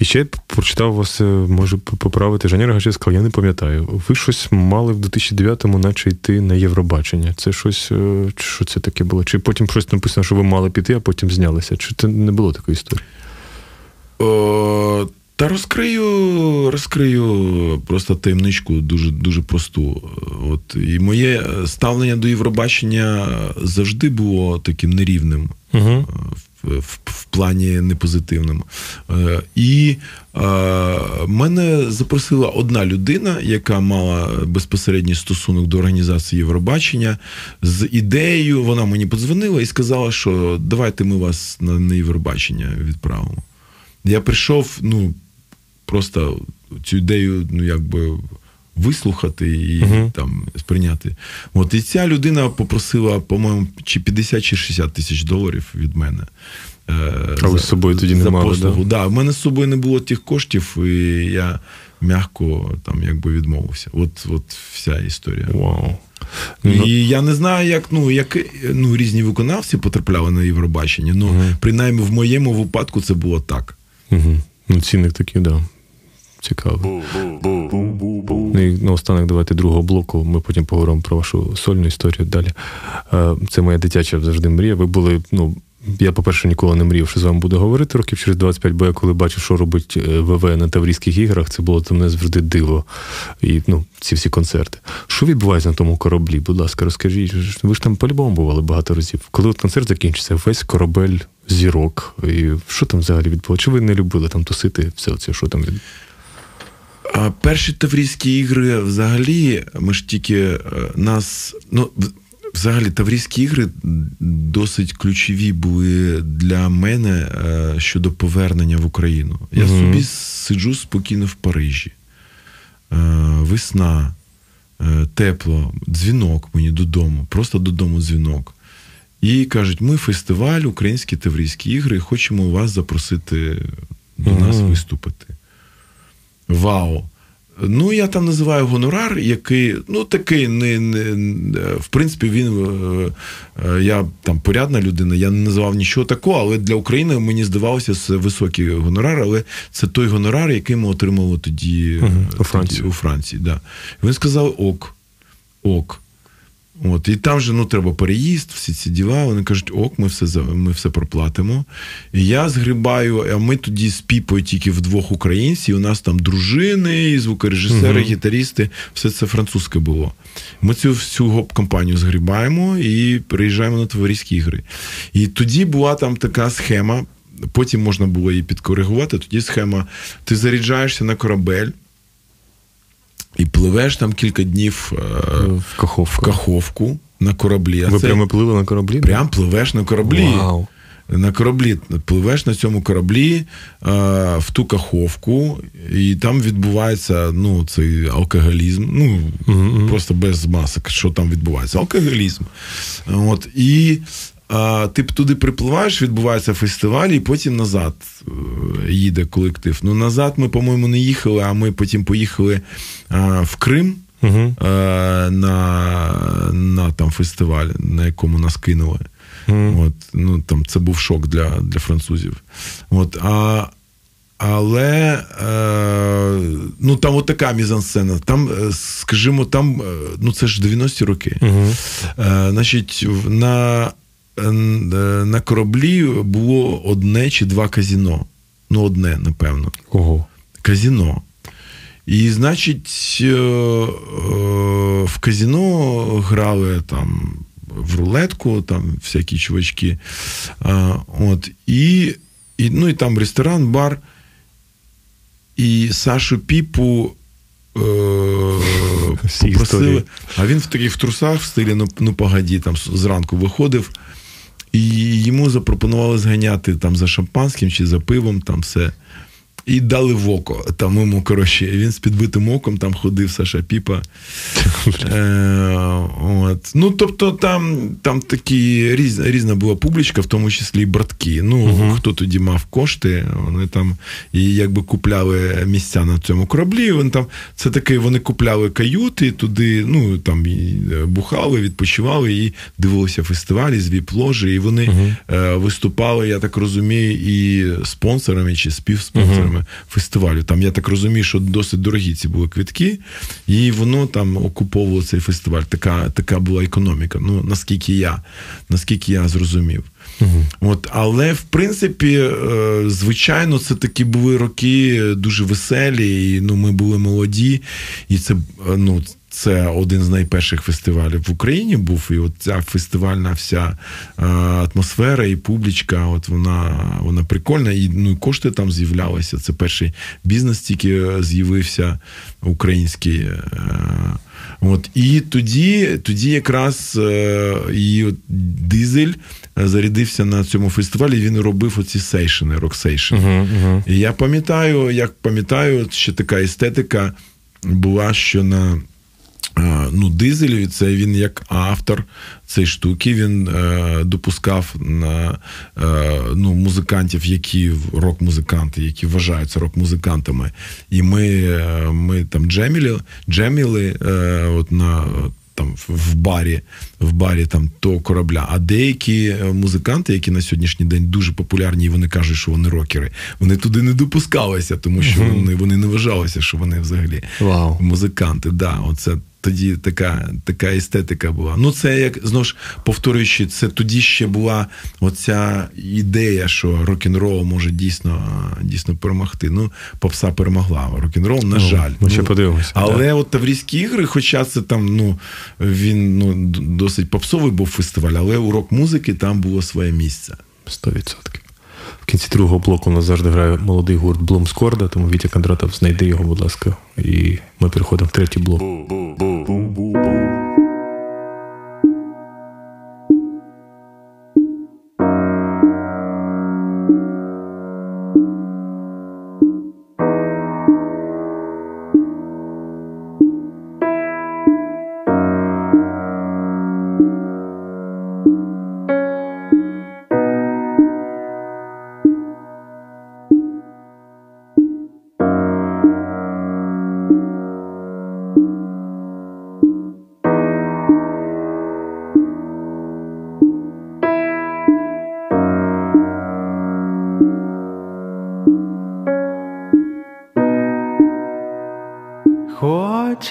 І ще я прочитав вас, е, може поправити Женя Рогачев я не пам'ятаю. Ви щось мали в 2009-му, наче йти на Євробачення. Це щось, е, що це таке було? Чи потім щось написано, що ви мали піти, а потім знялися? Чи це не було такої історії? О, Та розкрию розкрию просто таємничку дуже дуже просту. От І моє ставлення до Євробачення завжди було таким нерівним. Угу в, в плані непозитивному. Е, і е, мене запросила одна людина, яка мала безпосередній стосунок до організації Євробачення. З ідеєю вона мені подзвонила і сказала, що давайте ми вас на, на Євробачення відправимо. Я прийшов, ну, просто цю ідею, ну, якби. Вислухати і uh-huh. там сприйняти. От і ця людина попросила, по-моєму, чи 50 чи 60 тисяч доларів від мене. Е, а ви з собою тоді не мали. Да? Да, в мене з собою не було тих коштів, і я м'яко там якби відмовився. От от вся історія. Вау. Ну, і я не знаю, як ну, як ну, різні виконавці потрапляли на Євробачення. Ну, uh принаймні в моєму випадку це було так. uh Ну, цінник такий, да. Цікаво. Ну, і наостанок давайте другого блоку. Ми потім поговоримо про вашу сольну історію далі. Е, це моя дитяча завжди мрія. Ви були, ну, я, по-перше, ніколи не мріяв, що з вами буду говорити років через 25, бо я коли бачив, що робить е, ВВ на Таврійських іграх, це було для мене завжди диво. І ну, ці всі концерти. Що відбувається на тому кораблі? Будь ласка, розкажіть. Ви ж там по-любому бували багато разів. Коли от концерт закінчиться, весь корабель зірок. І Що там взагалі відбувається? Чи ви не любили там тусити? Все це, що там відбувається? А Перші Таврійські ігри взагалі, ми ж тільки е, нас. ну, Взагалі, Таврійські ігри досить ключові були для мене е, щодо повернення в Україну. Я угу. собі сиджу спокійно в Парижі. Е, весна, тепло, дзвінок мені додому, просто додому дзвінок. І кажуть: ми фестиваль, Українські Таврійські ігри, хочемо вас запросити до угу. нас виступити. Вау! Ну, я там називаю гонорар, який, ну, такий, не, не, в принципі, він е, е, я там порядна людина, я не називав нічого такого, але для України мені здавалося це високий гонорар, але це той гонорар, який ми отримали тоді угу, у Франції. Тоді, у Франції да. Він сказав: ок, ок. От, І там же ну, треба переїзд, всі ці діла. Вони кажуть, ок, ми все ми все проплатимо. І я згрібаю, а ми тоді з піпою тільки вдвох українців. У нас там дружини, звукорежисери, uh гітарісти, все це французьке було. Ми цю всю гоп-компанію згрібаємо і приїжджаємо на товариські ігри. І тоді була там така схема. Потім можна було її підкоригувати. Тоді схема: ти заряджаєшся на корабель. І пливеш там кілька днів е, в Каховку, в Каховку на кораблі. Ви це... прямо пливли на кораблі? Прям пливеш на кораблі. Вау. На кораблі пливеш на цьому кораблі е, в ту каховку, і там відбувається ну, цей алкоголізм. Ну, mm-hmm. просто без масок, що там відбувається. Алкоголізм. От, І а, ти туди припливаєш, відбувається фестиваль, і потім назад е, їде колектив. Ну, назад ми, по-моєму, не їхали, а ми потім поїхали в Крим uh а, на на там фестиваль, на якому нас кинули. uh От, ну, там, Це був шок для для французів. От, а, але е, ну, там от така мізансцена. Там, е, скажімо, там, ну це ж 90-ті роки. Uh-huh. Е, значить, на Е, на кораблі було одне чи два казіно. Ну, одне, напевно. Ого. Казіно. І, значить, е, е, в казіно грали там в рулетку, там всякі чувачки. От, І і, ну, і там ресторан, бар. І Сашу Піпу е, попросили. А він в таких трусах в стилі ну, ну погоді, там зранку виходив. І йому запропонували зганяти там за шампанським чи за пивом, там все. І дали в око. Там йому, коротше, він з підбитим оком там ходив Саша Піпа. Е, от. Ну, тобто, там там такі різна різна була публічка, в тому числі і братки. Ну, uh-huh. хто тоді мав кошти, вони там і якби купляли місця на цьому кораблі. Вони там, Це таке, вони купляли каюти, туди, ну там і бухали, відпочивали і дивилися фестивалі з віп-ложі, і вони uh-huh. е, виступали, я так розумію, і спонсорами чи співспонсорами. Uh-huh фестивалю. Там я так розумію, що досить дорогі ці були квитки, і воно там окуповувало цей фестиваль. Така така була економіка. Ну наскільки я наскільки я зрозумів. Угу. От, Але в принципі, е, звичайно, це такі були роки дуже веселі. і ну, Ми були молоді, і це ну, це один з найперших фестивалів в Україні був. І от ця фестивальна вся атмосфера і публічка, от вона вона прикольна, і ну, кошти там з'являлися. Це перший бізнес, тільки з'явився український. От, І тоді тоді якраз е, і от дизель зарядився на цьому фестивалі. Він робив оці сейшини, рок-сейшини. Uh-huh, uh-huh. І я пам'ятаю, як пам'ятаю, ще така естетика була, що на ну, Дизель, це він як автор цієї штуки. Він е, допускав на е, ну, музикантів, які рок-музиканти, які вважаються рок-музикантами. І ми е, ми там джеміли, джеміли е, от на там в барі в барі там того корабля. А деякі е, музиканти, які на сьогоднішній день дуже популярні, і вони кажуть, що вони рокери, вони туди не допускалися, тому що вони вони не вважалися, що вони взагалі wow. музиканти. Да, оце тоді така така естетика була. Ну, це як знову ж повторюючи, це тоді ще була оця ідея, що рок-н-рол може дійсно дійсно перемогти. Ну, попса перемогла. Рок-н-рол, на ну, жаль. Ми ще ну, подивимося. Але так. от Таврійські ігри, хоча це там, ну він ну, досить попсовий був фестиваль, але урок музики там було своє місце. 100%. В кінці другого блоку у нас завжди грає молодий гурт Блумскорда, тому Вітя Кондратов знайди його, будь ласка, і ми переходимо в третій блок.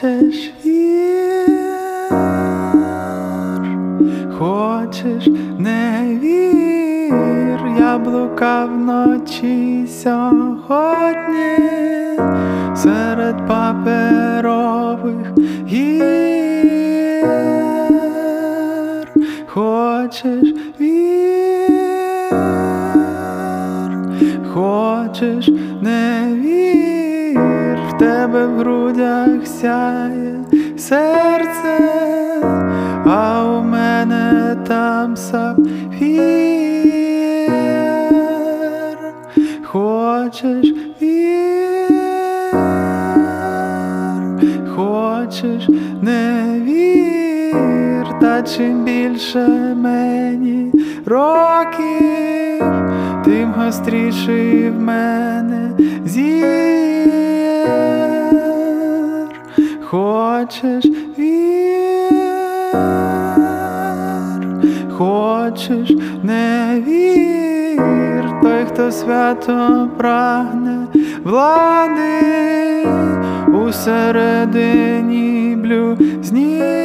Хочеш вір, хочеш не вір, я блукав вночі сьогодні серед паперових гір, хочеш вір, хочеш не вір? В тебе в грудях сяє серце, а у мене там сапфір Хочеш вір, хочеш не вір, та чим більше мені років, тим гостріший в мене зір. хочеш вір, хочеш не вір, той, хто свято прагне влади усередині середині блюзні.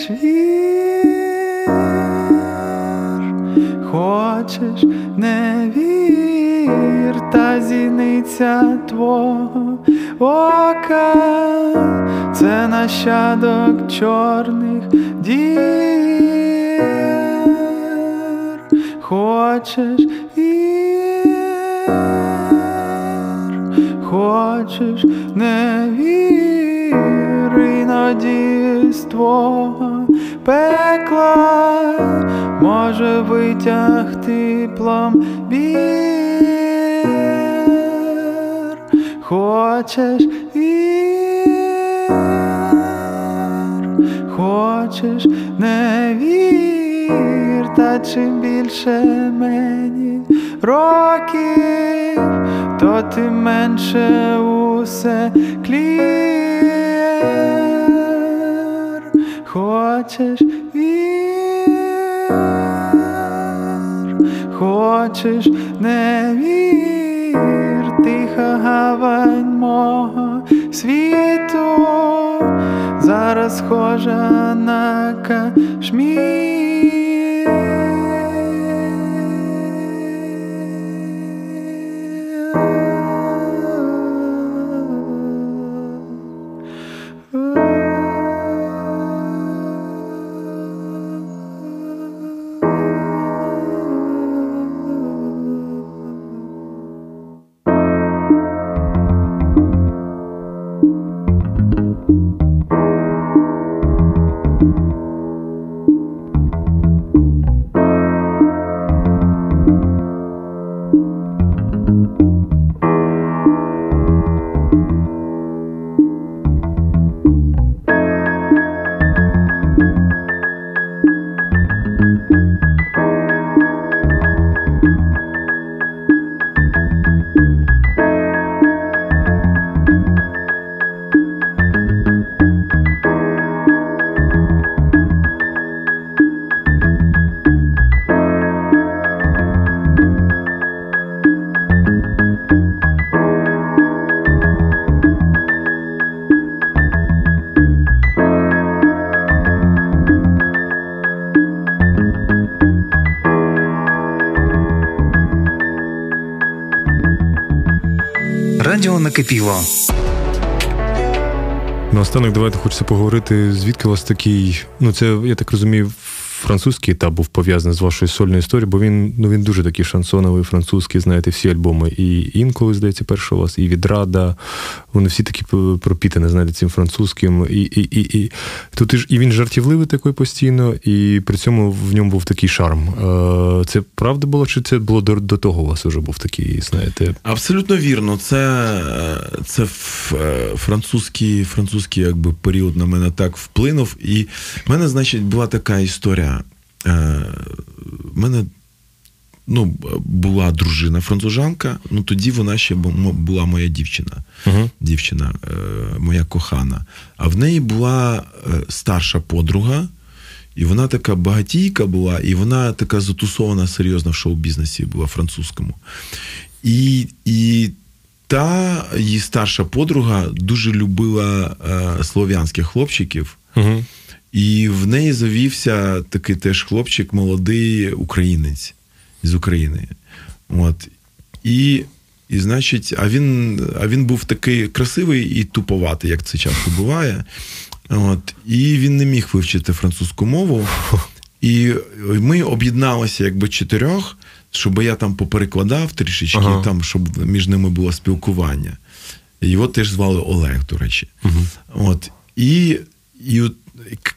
хочеш вір, хочеш не вір, та зіниця твого ока, це нащадок чорних дір, хочеш вір, хочеш не вір. Іноді з твого пекла може витягти пломбір Хочеш вір, хочеш не вір, та чим більше мені років, то ти менше усе клір. Хочеш вір, хочеш не вір, тиха гавань мого світу, зараз схожа на кашмір. Накипіло. Наостанок, давайте хочеться поговорити, звідки у вас такий. Ну, це, я так розумію, французький етап був пов'язаний з вашою сольною історією, бо він ну, він дуже такий шансоновий, французький, знаєте, всі альбоми. І інколи, здається, перший у вас, і відрада. Вони всі такі пропітані, знаєте, цим французьким. І і, і, і тут і він жартівливий такий постійно, і при цьому в ньому був такий шарм. Е, це правда було, чи це було до, до того у вас вже був такий, знаєте? Абсолютно вірно. Це це французький французький якби, період на мене так вплинув. І в мене, значить, була така історія. Е, мене ну, була дружина францужанка, ну тоді вона ще була моя дівчина, uh-huh. дівчина, е, моя кохана. А в неї була е, старша подруга, і вона така багатійка була, і вона така затусована серйозно в шоу-бізнесі була французькому. І і та її старша подруга дуже любила е, слов'янських хлопчиків. Uh-huh. І в неї завівся такий теж хлопчик, молодий українець з України. От. І, і значить, а він а він був такий красивий і туповатий, як це часто буває. От. І він не міг вивчити французьку мову. І ми об'єдналися якби чотирьох, щоб я там поперекладав трішечки, ага. там, щоб між ними було спілкування. Його теж звали Олег, до речі. Угу. От. І і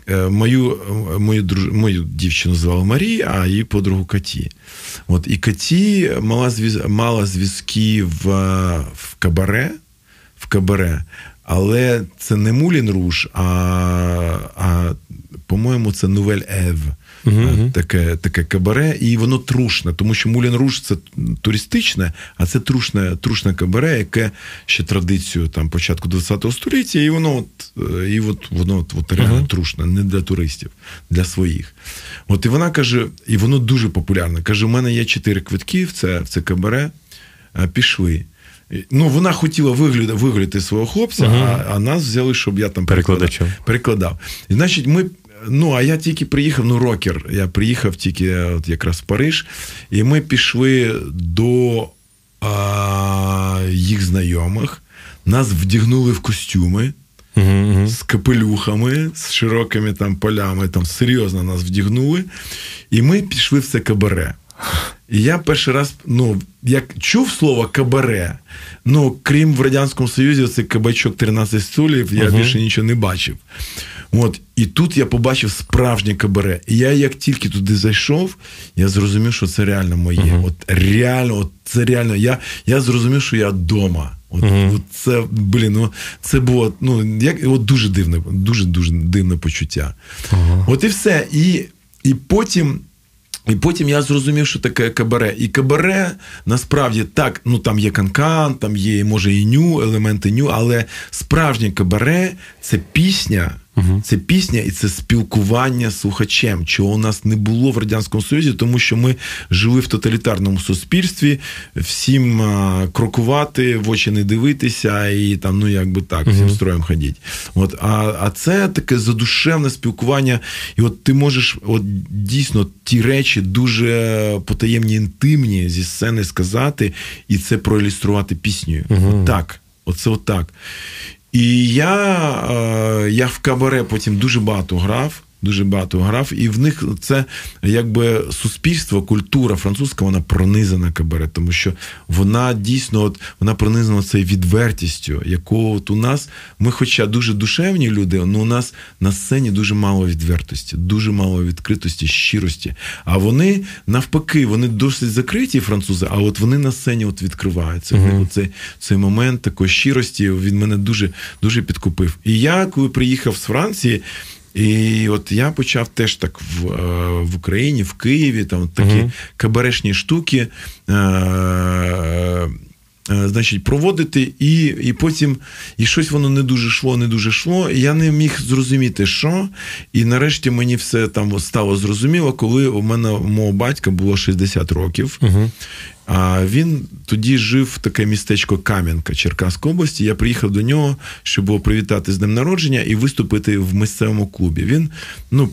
Е, мою друж... мою дівчину звали Марія, а її подругу Каті. От, І Каті мала звіз, мала зв'язки в в кабаре, в кабаре, але це не Мулін Руш, а, а по-моєму, це Нувель Ев uh-huh. таке таке кабаре, і воно трушне, тому що Мулін Руш це туристичне, а це трушне трушне кабаре, яке ще традицію там початку ХХ століття, і воно от, е, і от, воно от, от реально uh-huh. трушне, не для туристів, для своїх. От І вона каже, і воно дуже популярне. Каже: у мене є чотири квитки в це в це кабаре, пішли. Ну, вона хотіла виглядати виглядати свого хлопця, uh-huh. а а нас взяли, щоб я там перекладав. перекладав. І значить, ми Ну, а я тільки приїхав, ну, рокер. Я приїхав тільки от якраз в Париж, і ми пішли до а, їх знайомих, нас вдягнули в костюми. Uh-huh. З капелюхами, з широкими там полями, там серйозно нас вдягнули, і ми пішли в це кабаре. І я перший раз, ну, як чув слово кабаре, ну, крім в Радянському Союзі, це кабачок 13 столів, я uh-huh. більше нічого не бачив. От, І тут я побачив справжнє кабаре. І я як тільки туди зайшов, я зрозумів, що це реально моє. Uh-huh. От реально, от це реально. Я я зрозумів, що я вдома. От, uh-huh. от це, блін, ну, це було ну, як, от дуже дивне, дуже дуже дивне почуття. От і все. І, І потім. І потім я зрозумів, що таке кабаре. І кабаре насправді так, ну там є канкан, там є, може, і ню, елементи ню, але справжнє кабаре це пісня Угу. Це пісня і це спілкування з слухачем, чого у нас не було в радянському союзі, тому що ми жили в тоталітарному суспільстві, всім а, крокувати, в очі не дивитися, і там, ну якби так, всім угу. строєм ходіть. От, а а це таке задушевне спілкування, і от ти можеш от дійсно ті речі дуже потаємні, інтимні зі сцени сказати, і це проілюструвати піснею. Угу. От так. Оце отак. І я е, я в кабаре потім дуже багато грав дуже багато грав, і в них це якби суспільство, культура французька, вона пронизана кабаре, тому що вона дійсно от вона пронизана цією відвертістю, яку от у нас ми, хоча дуже душевні люди, але у нас на сцені дуже мало відвертості, дуже мало відкритості, щирості. А вони навпаки, вони досить закриті, французи, а от вони на сцені от відкриваються. Uh-huh. Цей цей момент такої щирості він мене дуже дуже підкупив. І я, коли приїхав з Франції. І от я почав теж так в е, в Україні, в Києві, там такі uh кабарешні штуки. Е, е, Значить, проводити, і і потім і щось воно не дуже йшло, не дуже йшло. І я не міг зрозуміти, що. І нарешті мені все там стало зрозуміло, коли у мене у мого батька було 60 років. Uh-huh. А він тоді жив в таке містечко Кам'янка Черкаської області. Я приїхав до нього, щоб було привітати з днем народження і виступити в місцевому клубі. Він ну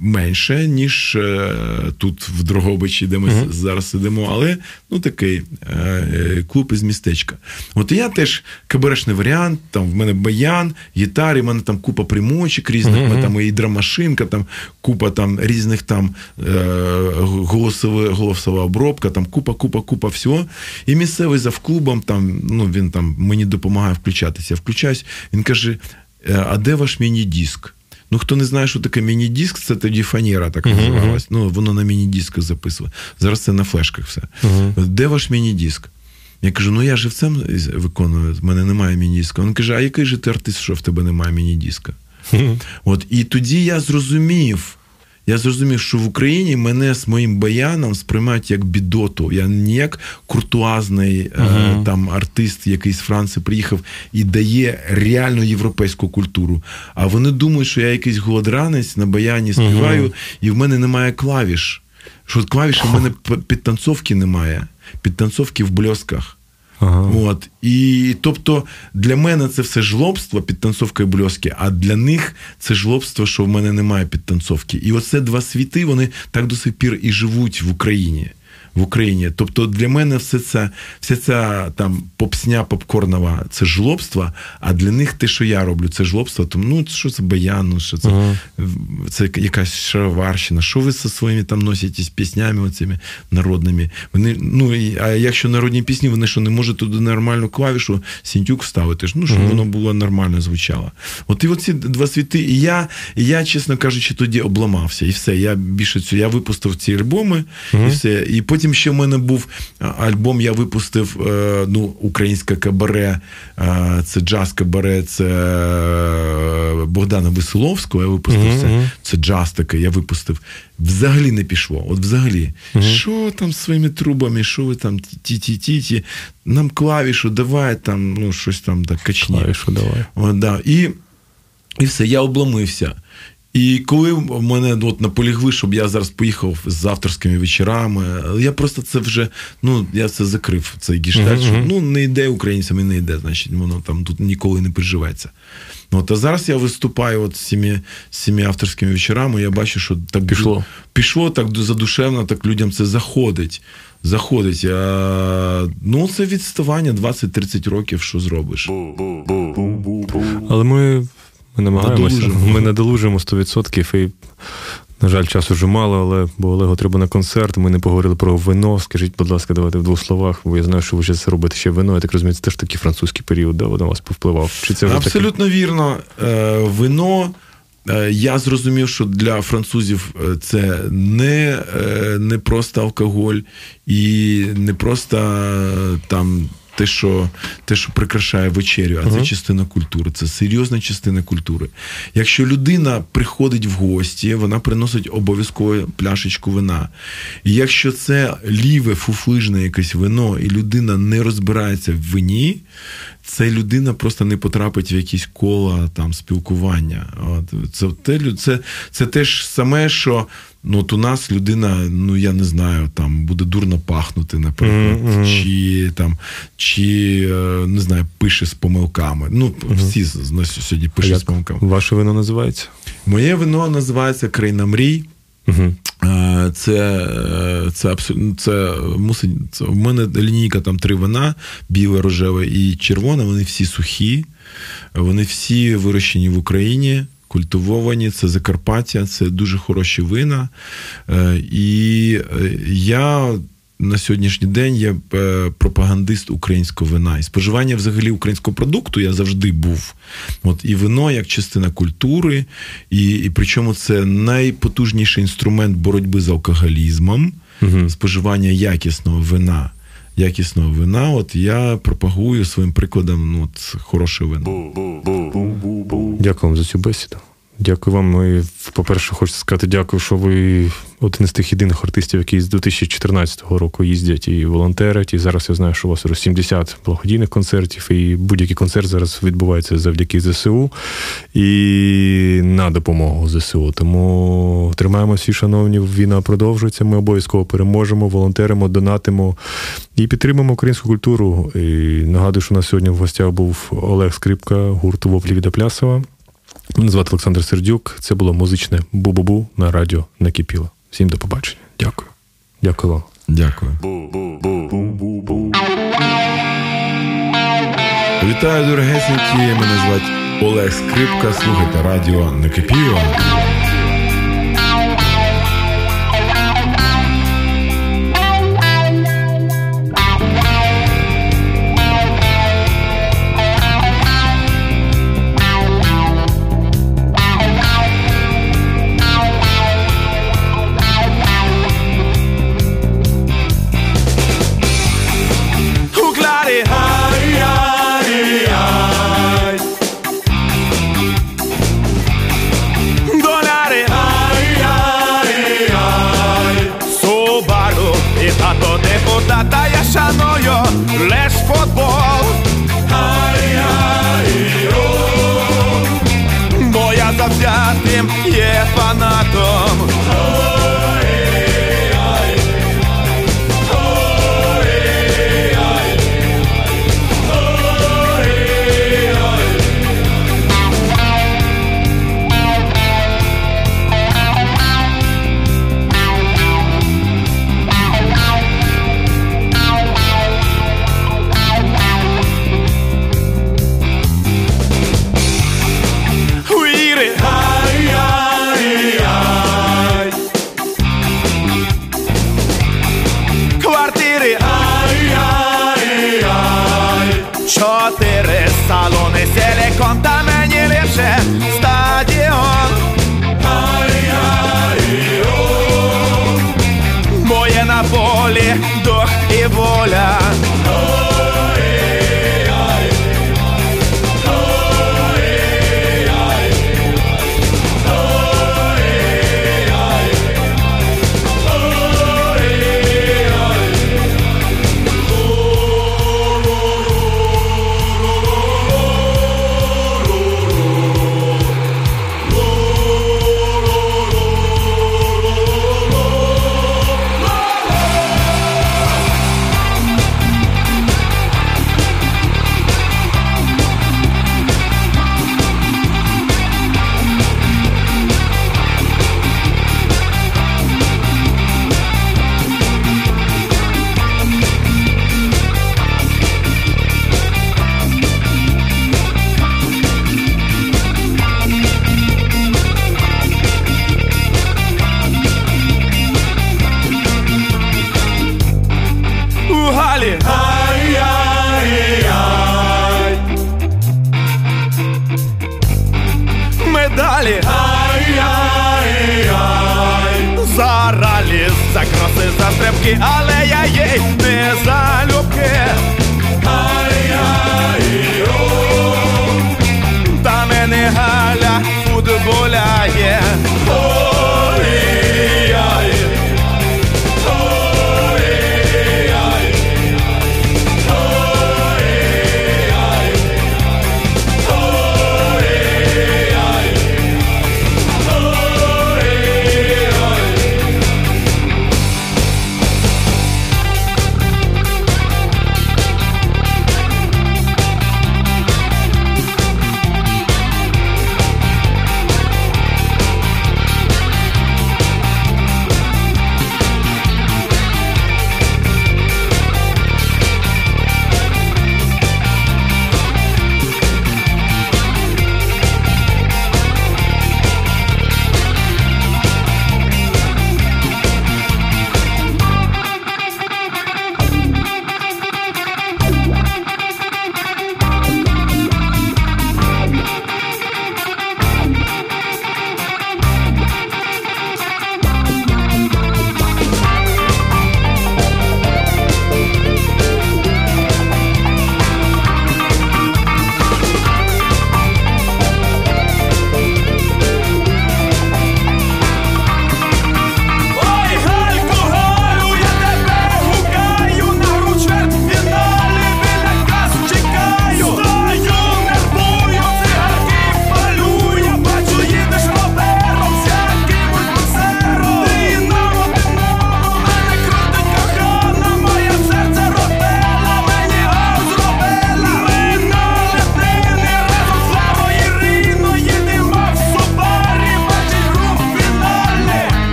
менше, ніж е, тут в Дрогобичі, де ми uh-huh. зараз сидимо, але ну такий е, клуб із містечка. От я теж кабарешний варіант, там в мене баян, гітарі, в мене там купа примочок різних, uh-huh. там і драмашинка, там купа там різних там е, голосова, голосова обробка, там купа, купа купа, купа всього. І місцевий завклубом, там, ну, він там мені допомагає включатися. Я включаюсь, він каже: «Е, а де ваш міні-диск? Ну, хто не знає, що таке міні-диск, це тоді фанера так називалась. Uh-huh. Ну, воно на міні-дисках записувало. Зараз це на флешках все. Uh-huh. Де ваш міні-диск? Я кажу, ну я живцем виконую, в мене немає міні-диска. Він каже, а який же ти артист, що в тебе немає міні-диска? Uh-huh. От, І тоді я зрозумів, я зрозумів, що в Україні мене з моїм баяном сприймають як бідоту. Я не як куртуазний uh-huh. там артист, який з Франції приїхав і дає реальну європейську культуру. А вони думають, що я якийсь голодранець на баяні співаю, uh-huh. і в мене немає клавіш. Що клавіш у мене підтанцовки немає, підтанцовки в бльосках. Ага. От. І тобто для мене це все жлобство підтанцовка і бльоски, а для них це жлобство, що в мене немає підтанцовки. І оце два світи, вони так до сих пір і живуть в Україні в Україні. Тобто для мене все це, вся ця там попсня попкорнова це жлобство, а для них те, що я роблю, це жлобство. Тому ну що це баян, ну, що це uh це якась шароварщина. Що ви зі своїми там носитесь піснями оцими народними? Вони, ну, А якщо народні пісні, вони що не можуть туди нормальну клавішу сінтюк вставити, ну, щоб uh воно було нормально звучало. От і оці два світи. І я, і я, чесно кажучи, тоді обламався. І все. Я більше цю я випустив ці альбоми, uh і все. І потім. Потім ще в мене був альбом, я випустив е, ну, українське кабаре, е, це джаз кабаре, це е, Богдана Веселовського. Я випустив mm-hmm. це. Це джаз таке, я випустив. Взагалі не пішло. От взагалі. Mm-hmm. Що там з своїми трубами, що ви там ті-ті-ті-ті, нам клавішу, давай там, ну, щось там так качні. Клавішу давай. О, да. І і все, я обломився. І коли в мене от наполігли, щоб я зараз поїхав з авторськими вечорами, я просто це вже ну я це закрив. Цей гіштальт, що ну не йде українцям і не йде, значить воно там тут ніколи не приживеться. От, А зараз я виступаю от з цими, з цими авторськими вечорами. Я бачу, що так пішло пішло так задушевно, так людям це заходить. Заходить. А, Ну, це відставання 20-30 років, що зробиш. Але ми ми намагаємося, ми не долужимо 100%. І, на жаль, часу вже мало, але бо Олегу треба на концерт. Ми не поговорили про вино. Скажіть, будь ласка, давайте в двох словах, бо я знаю, що ви вже це робите ще вино. Я так розумію, це теж такий французький період, да, на вас повпливав. Чи це вже Абсолютно таке? вірно. Е, вино. Е, я зрозумів, що для французів е, це не не просто алкоголь і не просто там те, що те, що прикрашає вечерю, а це частина культури, це серйозна частина культури. Якщо людина приходить в гості, вона приносить обов'язково пляшечку вина. І якщо це ліве, фуфлижне якесь вино, і людина не розбирається в вині, ця людина просто не потрапить в якісь кола там спілкування. От. Це те, це, це те ж саме, що ну, от у нас людина, ну я не знаю, там буде дурно пахнути, наприклад, mm-hmm. чи там, чи е, не знаю, пише з помилками. Ну, mm-hmm. всі сьогодні пише з помилками. Ваше вино називається? Моє вино називається Країна мрій. Угу. Це це, абсолютно це мусить. Це, У мене лінійка там три вина: біле, рожеве і червоне. Вони всі сухі, вони всі вирощені в Україні, культивовані. Це Закарпаття, це дуже хороші вина. Е, і е, я на сьогоднішній день я е, пропагандист українського вина. І споживання взагалі українського продукту я завжди був. От І вино як частина культури, і і причому це найпотужніший інструмент боротьби з алкоголізмом, угу. споживання якісного вина. Якісного вина, от я пропагую своїм прикладом ну, от, хороше вино. Дякую вам за цю бесіду. Дякую вам. І, по-перше, хочу сказати дякую, що ви один із тих єдиних артистів, які з 2014 року їздять і волонтерять. І зараз я знаю, що у вас 70 благодійних концертів, і будь-який концерт зараз відбувається завдяки ЗСУ і на допомогу ЗСУ. Тому тримаємося, шановні, війна продовжується. Ми обов'язково переможемо, волонтеримо, донатимо і підтримуємо українську культуру. І Нагадую, що у нас сьогодні в гостях був Олег Скрипка, гурт Воплі Плясова. Мене звати Олександр Сердюк. Це було музичне бу-бу-бу на радіо Накипіло. Всім до побачення. Дякую. Дякую вам. Дякую. Вітаю, дорогесенькі. Мене звати Олег Скрипка. Слухайте радіо Накипіло. Далі.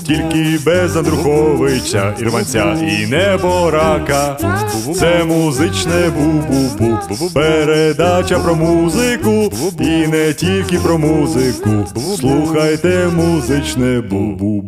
Тільки без Андруховича, Ірванця і неборака. Це музичне бу-бу-бу. Передача про музику і не тільки про музику. Слухайте музичне бу-бу-бу.